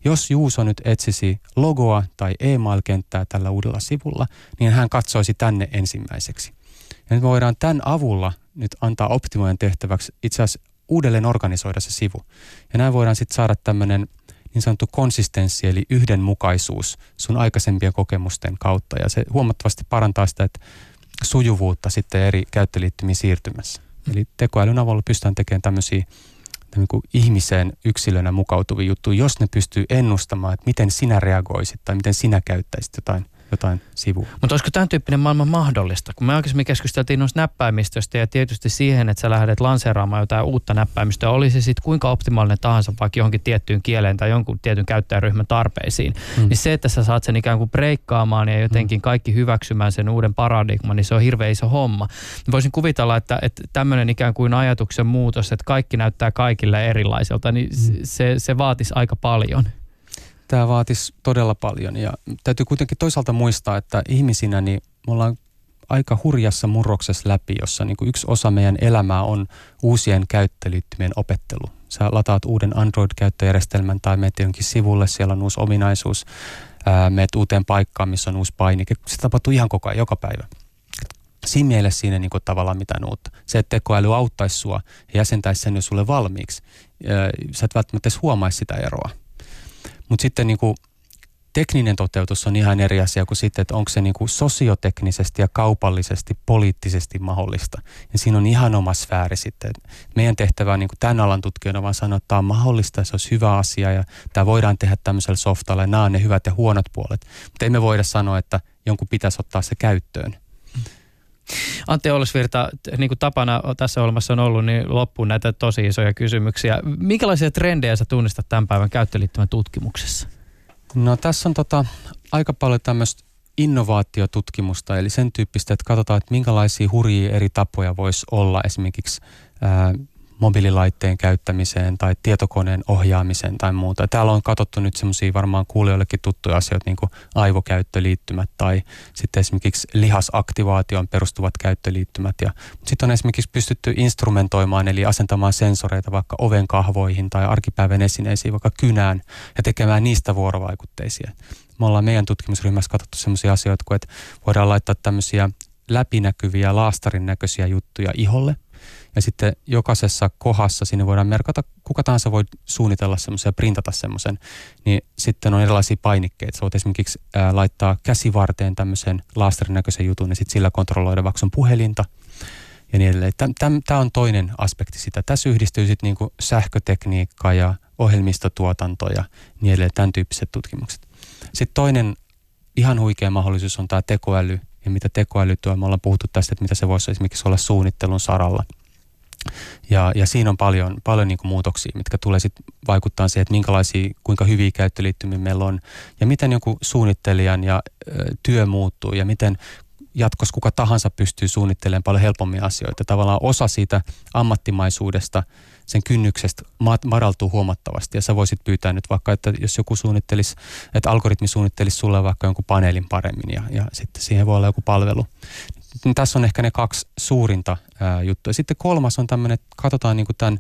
jos Juuso nyt etsisi logoa tai e-mail-kenttää tällä uudella sivulla, niin hän katsoisi tänne ensimmäiseksi. Ja nyt me voidaan tämän avulla nyt antaa optimoijan tehtäväksi itse asiassa uudelleen organisoida se sivu. Ja näin voidaan sitten saada tämmöinen niin sanottu konsistenssi eli yhdenmukaisuus sun aikaisempien kokemusten kautta. Ja se huomattavasti parantaa sitä, että sujuvuutta sitten eri käyttöliittymiin siirtymässä. Mm. Eli tekoälyn avulla pystytään tekemään tämmöisiä niin kuin ihmiseen yksilönä mukautuvia juttuja, jos ne pystyy ennustamaan, että miten sinä reagoisit tai miten sinä käyttäisit jotain jotain sivua. Mutta olisiko tämän tyyppinen maailma mahdollista? Kun me aikaisemmin keskusteltiin noista näppäimistöistä ja tietysti siihen, että sä lähdet lanseeraamaan jotain uutta näppäimistöä, oli se sitten kuinka optimaalinen tahansa vaikka johonkin tiettyyn kieleen tai jonkun tietyn käyttäjäryhmän tarpeisiin, mm. niin se, että sä saat sen ikään kuin breikkaamaan ja jotenkin mm. kaikki hyväksymään sen uuden paradigman, niin se on hirveän iso homma. Voisin kuvitella, että, että tämmöinen ikään kuin ajatuksen muutos, että kaikki näyttää kaikille erilaiselta, niin mm. se, se vaatisi aika paljon tämä vaatisi todella paljon. Ja täytyy kuitenkin toisaalta muistaa, että ihmisinä niin me ollaan aika hurjassa murroksessa läpi, jossa niin kuin yksi osa meidän elämää on uusien käyttöliittymien opettelu. Sä lataat uuden Android-käyttöjärjestelmän tai menet jonkin sivulle, siellä on uusi ominaisuus, ää, meet uuteen paikkaan, missä on uusi painike. Se tapahtuu ihan koko ajan, joka päivä. Siinä mielessä siinä niin kuin tavallaan mitään uutta. Se, että tekoäly auttaisi sua ja jäsentäisi sen jo sulle valmiiksi, ää, sä et välttämättä edes huomaisi sitä eroa. Mutta sitten niin kuin tekninen toteutus on ihan eri asia kuin sitten, että onko se niin kuin sosioteknisesti ja kaupallisesti, poliittisesti mahdollista. Ja siinä on ihan oma sfääri sitten. Meidän tehtävä on niin kuin tämän alan tutkijana vaan sanoa, että tämä on mahdollista, se olisi hyvä asia ja tämä voidaan tehdä tämmöisellä softalla ja nämä on ne hyvät ja huonot puolet. Mutta emme voida sanoa, että jonkun pitäisi ottaa se käyttöön. Antti Olsvirta, niin kuin tapana tässä olemassa on ollut, niin loppuun näitä tosi isoja kysymyksiä. Minkälaisia trendejä sä tunnistat tämän päivän käyttöliittymän tutkimuksessa? No tässä on tota, aika paljon tämmöistä innovaatiotutkimusta, eli sen tyyppistä, että katsotaan, että minkälaisia hurjia eri tapoja voisi olla esimerkiksi ää, mobiililaitteen käyttämiseen tai tietokoneen ohjaamiseen tai muuta. Täällä on katsottu nyt semmoisia varmaan kuulijoillekin tuttuja asioita, niin kuin aivokäyttöliittymät tai sitten esimerkiksi lihasaktivaatioon perustuvat käyttöliittymät. Ja, sitten on esimerkiksi pystytty instrumentoimaan eli asentamaan sensoreita vaikka oven kahvoihin tai arkipäivän esineisiin, vaikka kynään ja tekemään niistä vuorovaikutteisia. Me ollaan meidän tutkimusryhmässä katsottu semmoisia asioita, kuin että voidaan laittaa tämmöisiä läpinäkyviä laastarin näköisiä juttuja iholle – ja sitten jokaisessa kohdassa sinne voidaan merkata, kuka tahansa voi suunnitella semmoisen ja printata semmoisen. Niin sitten on erilaisia painikkeita. Sä voit esimerkiksi ää, laittaa käsivarteen tämmöisen laastarin näköisen jutun ja sitten sillä kontrolloida vaikka sun puhelinta ja niin edelleen. Tämä on toinen aspekti sitä. Tässä yhdistyy sitten niinku sähkötekniikka ja ohjelmistotuotanto ja niin edelleen, tämän tyyppiset tutkimukset. Sitten toinen ihan huikea mahdollisuus on tämä tekoäly ja mitä tekoäly tuo. Me ollaan puhuttu tästä, että mitä se voisi esimerkiksi olla suunnittelun saralla – ja, ja siinä on paljon, paljon niin muutoksia, mitkä tulee sitten vaikuttaa siihen, että minkälaisia, kuinka hyviä käyttöliittymiä meillä on ja miten joku suunnittelijan ja ö, työ muuttuu ja miten jatkossa kuka tahansa pystyy suunnittelemaan paljon helpommin asioita. Tavallaan osa siitä ammattimaisuudesta, sen kynnyksestä madaltuu huomattavasti ja sä voisit pyytää nyt vaikka, että jos joku suunnittelisi, että algoritmi suunnittelisi sulle vaikka jonkun paneelin paremmin ja, ja sitten siihen voi olla joku palvelu. Niin tässä on ehkä ne kaksi suurinta ää, juttua. Sitten kolmas on tämmöinen, että katsotaan niin kuin tämän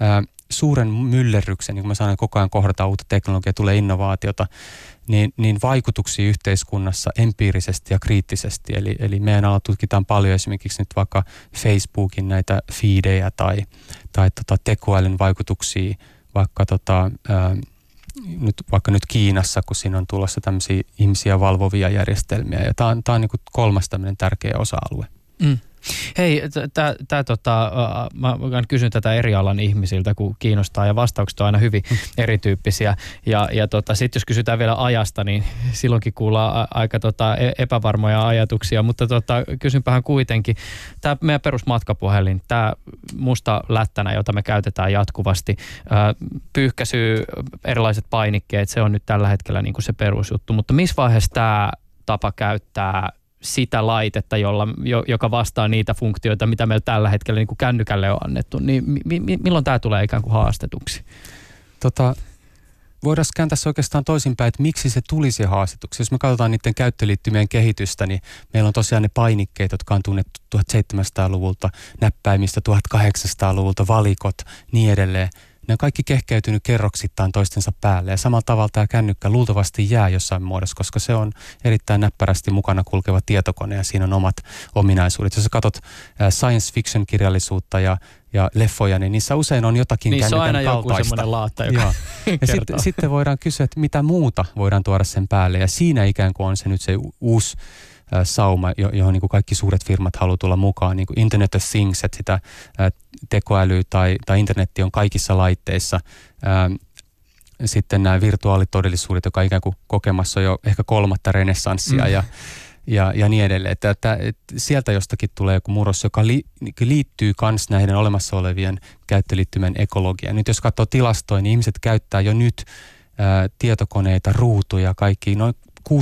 ää, suuren myllerryksen, niin kuin mä sanoin, koko ajan kohdataan uutta teknologiaa, tulee innovaatiota, niin, niin vaikutuksia yhteiskunnassa empiirisesti ja kriittisesti. Eli, eli meidän alalla tutkitaan paljon esimerkiksi nyt vaikka Facebookin näitä feedejä tai, tai tota tekoälyn vaikutuksia vaikka tota, ää, nyt, vaikka nyt Kiinassa, kun siinä on tulossa tämmöisiä ihmisiä valvovia järjestelmiä. Ja tämä on, tää on niin kolmas tämmöinen tärkeä osa-alue. Mm. Hei, tää, tota, mä kysyn tätä eri alan ihmisiltä, kun kiinnostaa ja vastaukset on aina hyvin mm. erityyppisiä. Ja, ja tota, sitten jos kysytään vielä ajasta, niin silloinkin kuullaan aika tota, e-, epävarmoja ajatuksia, mutta tota, kysynpähän kuitenkin. Tämä meidän perusmatkapuhelin, tämä musta lättänä, jota me käytetään jatkuvasti, pyyhkäisy, erilaiset painikkeet, se on nyt tällä hetkellä niin kuin se perusjuttu, mutta missä vaiheessa tämä tapa käyttää sitä laitetta, jolla, joka vastaa niitä funktioita, mitä meillä tällä hetkellä niin kuin kännykälle on annettu, niin mi, mi, milloin tämä tulee ikään kuin haastetuksi? Tota, voidaan kääntää se oikeastaan toisinpäin, että miksi se tulisi haastetuksi. Jos me katsotaan niiden käyttöliittymien kehitystä, niin meillä on tosiaan ne painikkeet, jotka on tunnettu 1700-luvulta, näppäimistä 1800-luvulta, valikot, niin edelleen ne on kaikki kehkeytynyt kerroksittain toistensa päälle ja samalla tavalla tämä kännykkä luultavasti jää jossain muodossa, koska se on erittäin näppärästi mukana kulkeva tietokone ja siinä on omat ominaisuudet. Jos sä katsot science fiction kirjallisuutta ja ja leffoja, niin niissä usein on jotakin niin kännykän on aina kaltaista. joku laatta, joka Ja sitten, sitten voidaan kysyä, että mitä muuta voidaan tuoda sen päälle. Ja siinä ikään kuin on se nyt se uusi sauma, johon niin kuin kaikki suuret firmat haluaa tulla mukaan. Niin kuin Internet of Things, että sitä tekoäly tai, tai internetti on kaikissa laitteissa. Sitten nämä virtuaalitodellisuudet, joka ikään kuin kokemassa jo ehkä kolmatta renessanssia mm. ja ja, ja niin edelleen. Että, että, että sieltä jostakin tulee joku murros, joka li, liittyy myös näiden olemassa olevien käyttöliittymien ekologiaan. Nyt jos katsoo tilastoja, niin ihmiset käyttää jo nyt ää, tietokoneita, ruutuja, kaikki noin 6-8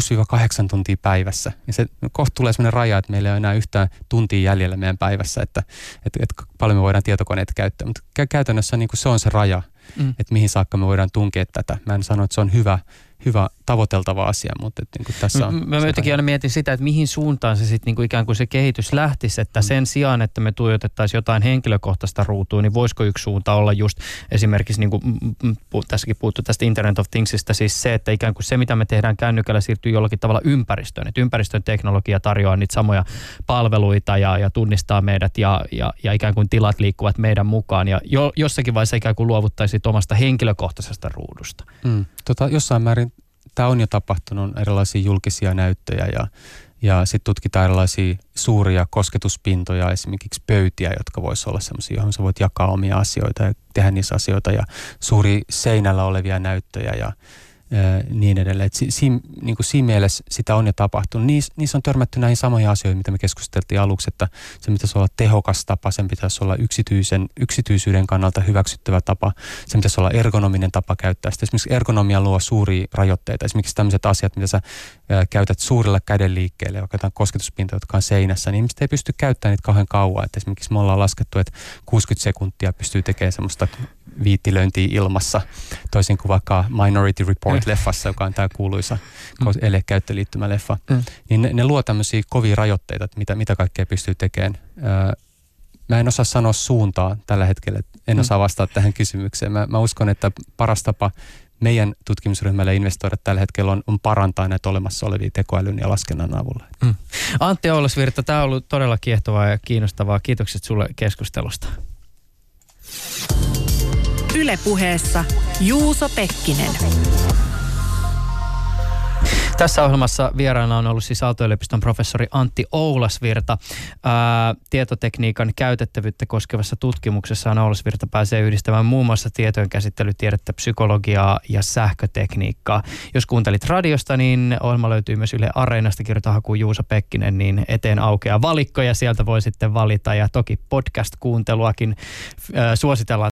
tuntia päivässä. Ja se kohta tulee sellainen raja, että meillä ei ole enää yhtään tuntia jäljellä meidän päivässä, että, että, että paljon me voidaan tietokoneita käyttää. Mutta käytännössä niin kuin se on se raja, mm. että mihin saakka me voidaan tunkea tätä. Mä en sano, että se on hyvä hyvä tavoiteltava asia, mutta että niin kuin tässä on... Mä jotenkin aina mietin sitä, että mihin suuntaan se sitten niin kuin ikään kuin se kehitys lähtisi, että mm. sen sijaan, että me tuijotettaisiin jotain henkilökohtaista ruutua, niin voisiko yksi suunta olla just esimerkiksi, niin kuin, tässäkin puhuttu tästä Internet of Thingsista, siis se, että ikään kuin se, mitä me tehdään kännykällä, siirtyy jollakin tavalla ympäristöön, että ympäristön teknologia tarjoaa niitä samoja palveluita ja, ja tunnistaa meidät ja, ja, ja ikään kuin tilat liikkuvat meidän mukaan ja jo, jossakin vaiheessa ikään kuin luovuttaisiin omasta henkilökohtaisesta ruudusta. Mm. Tota, jossain määrin tämä on jo tapahtunut, erilaisia julkisia näyttöjä ja, ja sitten tutkitaan erilaisia suuria kosketuspintoja, esimerkiksi pöytiä, jotka voisivat olla sellaisia, johon sä voit jakaa omia asioita ja tehdä niissä asioita. Ja suuri seinällä olevia näyttöjä ja niin edelleen. Et si, si, niin kuin siinä mielessä sitä on jo tapahtunut. Niis, niissä on törmätty näihin samoihin asioihin, mitä me keskusteltiin aluksi, että se pitäisi olla tehokas tapa, sen pitäisi olla yksityisen, yksityisyyden kannalta hyväksyttävä tapa, sen pitäisi olla ergonominen tapa käyttää sitä. Esimerkiksi ergonomia luo suuria rajoitteita. Esimerkiksi tämmöiset asiat, mitä sä ää, käytät suurilla käden liikkeelle, vaikka jotain kosketuspintoja, jotka on seinässä, niin ihmiset ei pysty käyttämään niitä kauhean kauan. Et esimerkiksi me ollaan laskettu, että 60 sekuntia pystyy tekemään semmoista viittilöintiä ilmassa, toisin kuin vaikka Minority Report-leffassa, joka on tämä kuuluisa mm. ele-käyttöliittymä-leffa, mm. niin ne, ne luo tämmöisiä kovia rajoitteita, että mitä, mitä kaikkea pystyy tekemään. mä en osaa sanoa suuntaa tällä hetkellä, en mm. osaa vastata tähän kysymykseen. Mä, mä uskon, että paras tapa meidän tutkimusryhmälle investoida tällä hetkellä on, on parantaa näitä olemassa olevia tekoälyn ja laskennan avulla. Mm. Antti Oulasvirta, tämä on ollut todella kiehtovaa ja kiinnostavaa. Kiitokset sulle keskustelusta. Ylepuheessa Juuso Pekkinen. Tässä ohjelmassa vieraana on ollut siis Aalto-yliopiston professori Antti Oulasvirta. Ää, tietotekniikan käytettävyyttä koskevassa tutkimuksessa Oulasvirta pääsee yhdistämään muun muassa tietojen käsittelytiedettä, psykologiaa ja sähkötekniikkaa. Jos kuuntelit radiosta, niin ohjelma löytyy myös Yle Areenasta. Kirjoita haku Juuso Pekkinen, niin eteen aukeaa valikko ja sieltä voi sitten valita. Ja toki podcast-kuunteluakin ää, suositellaan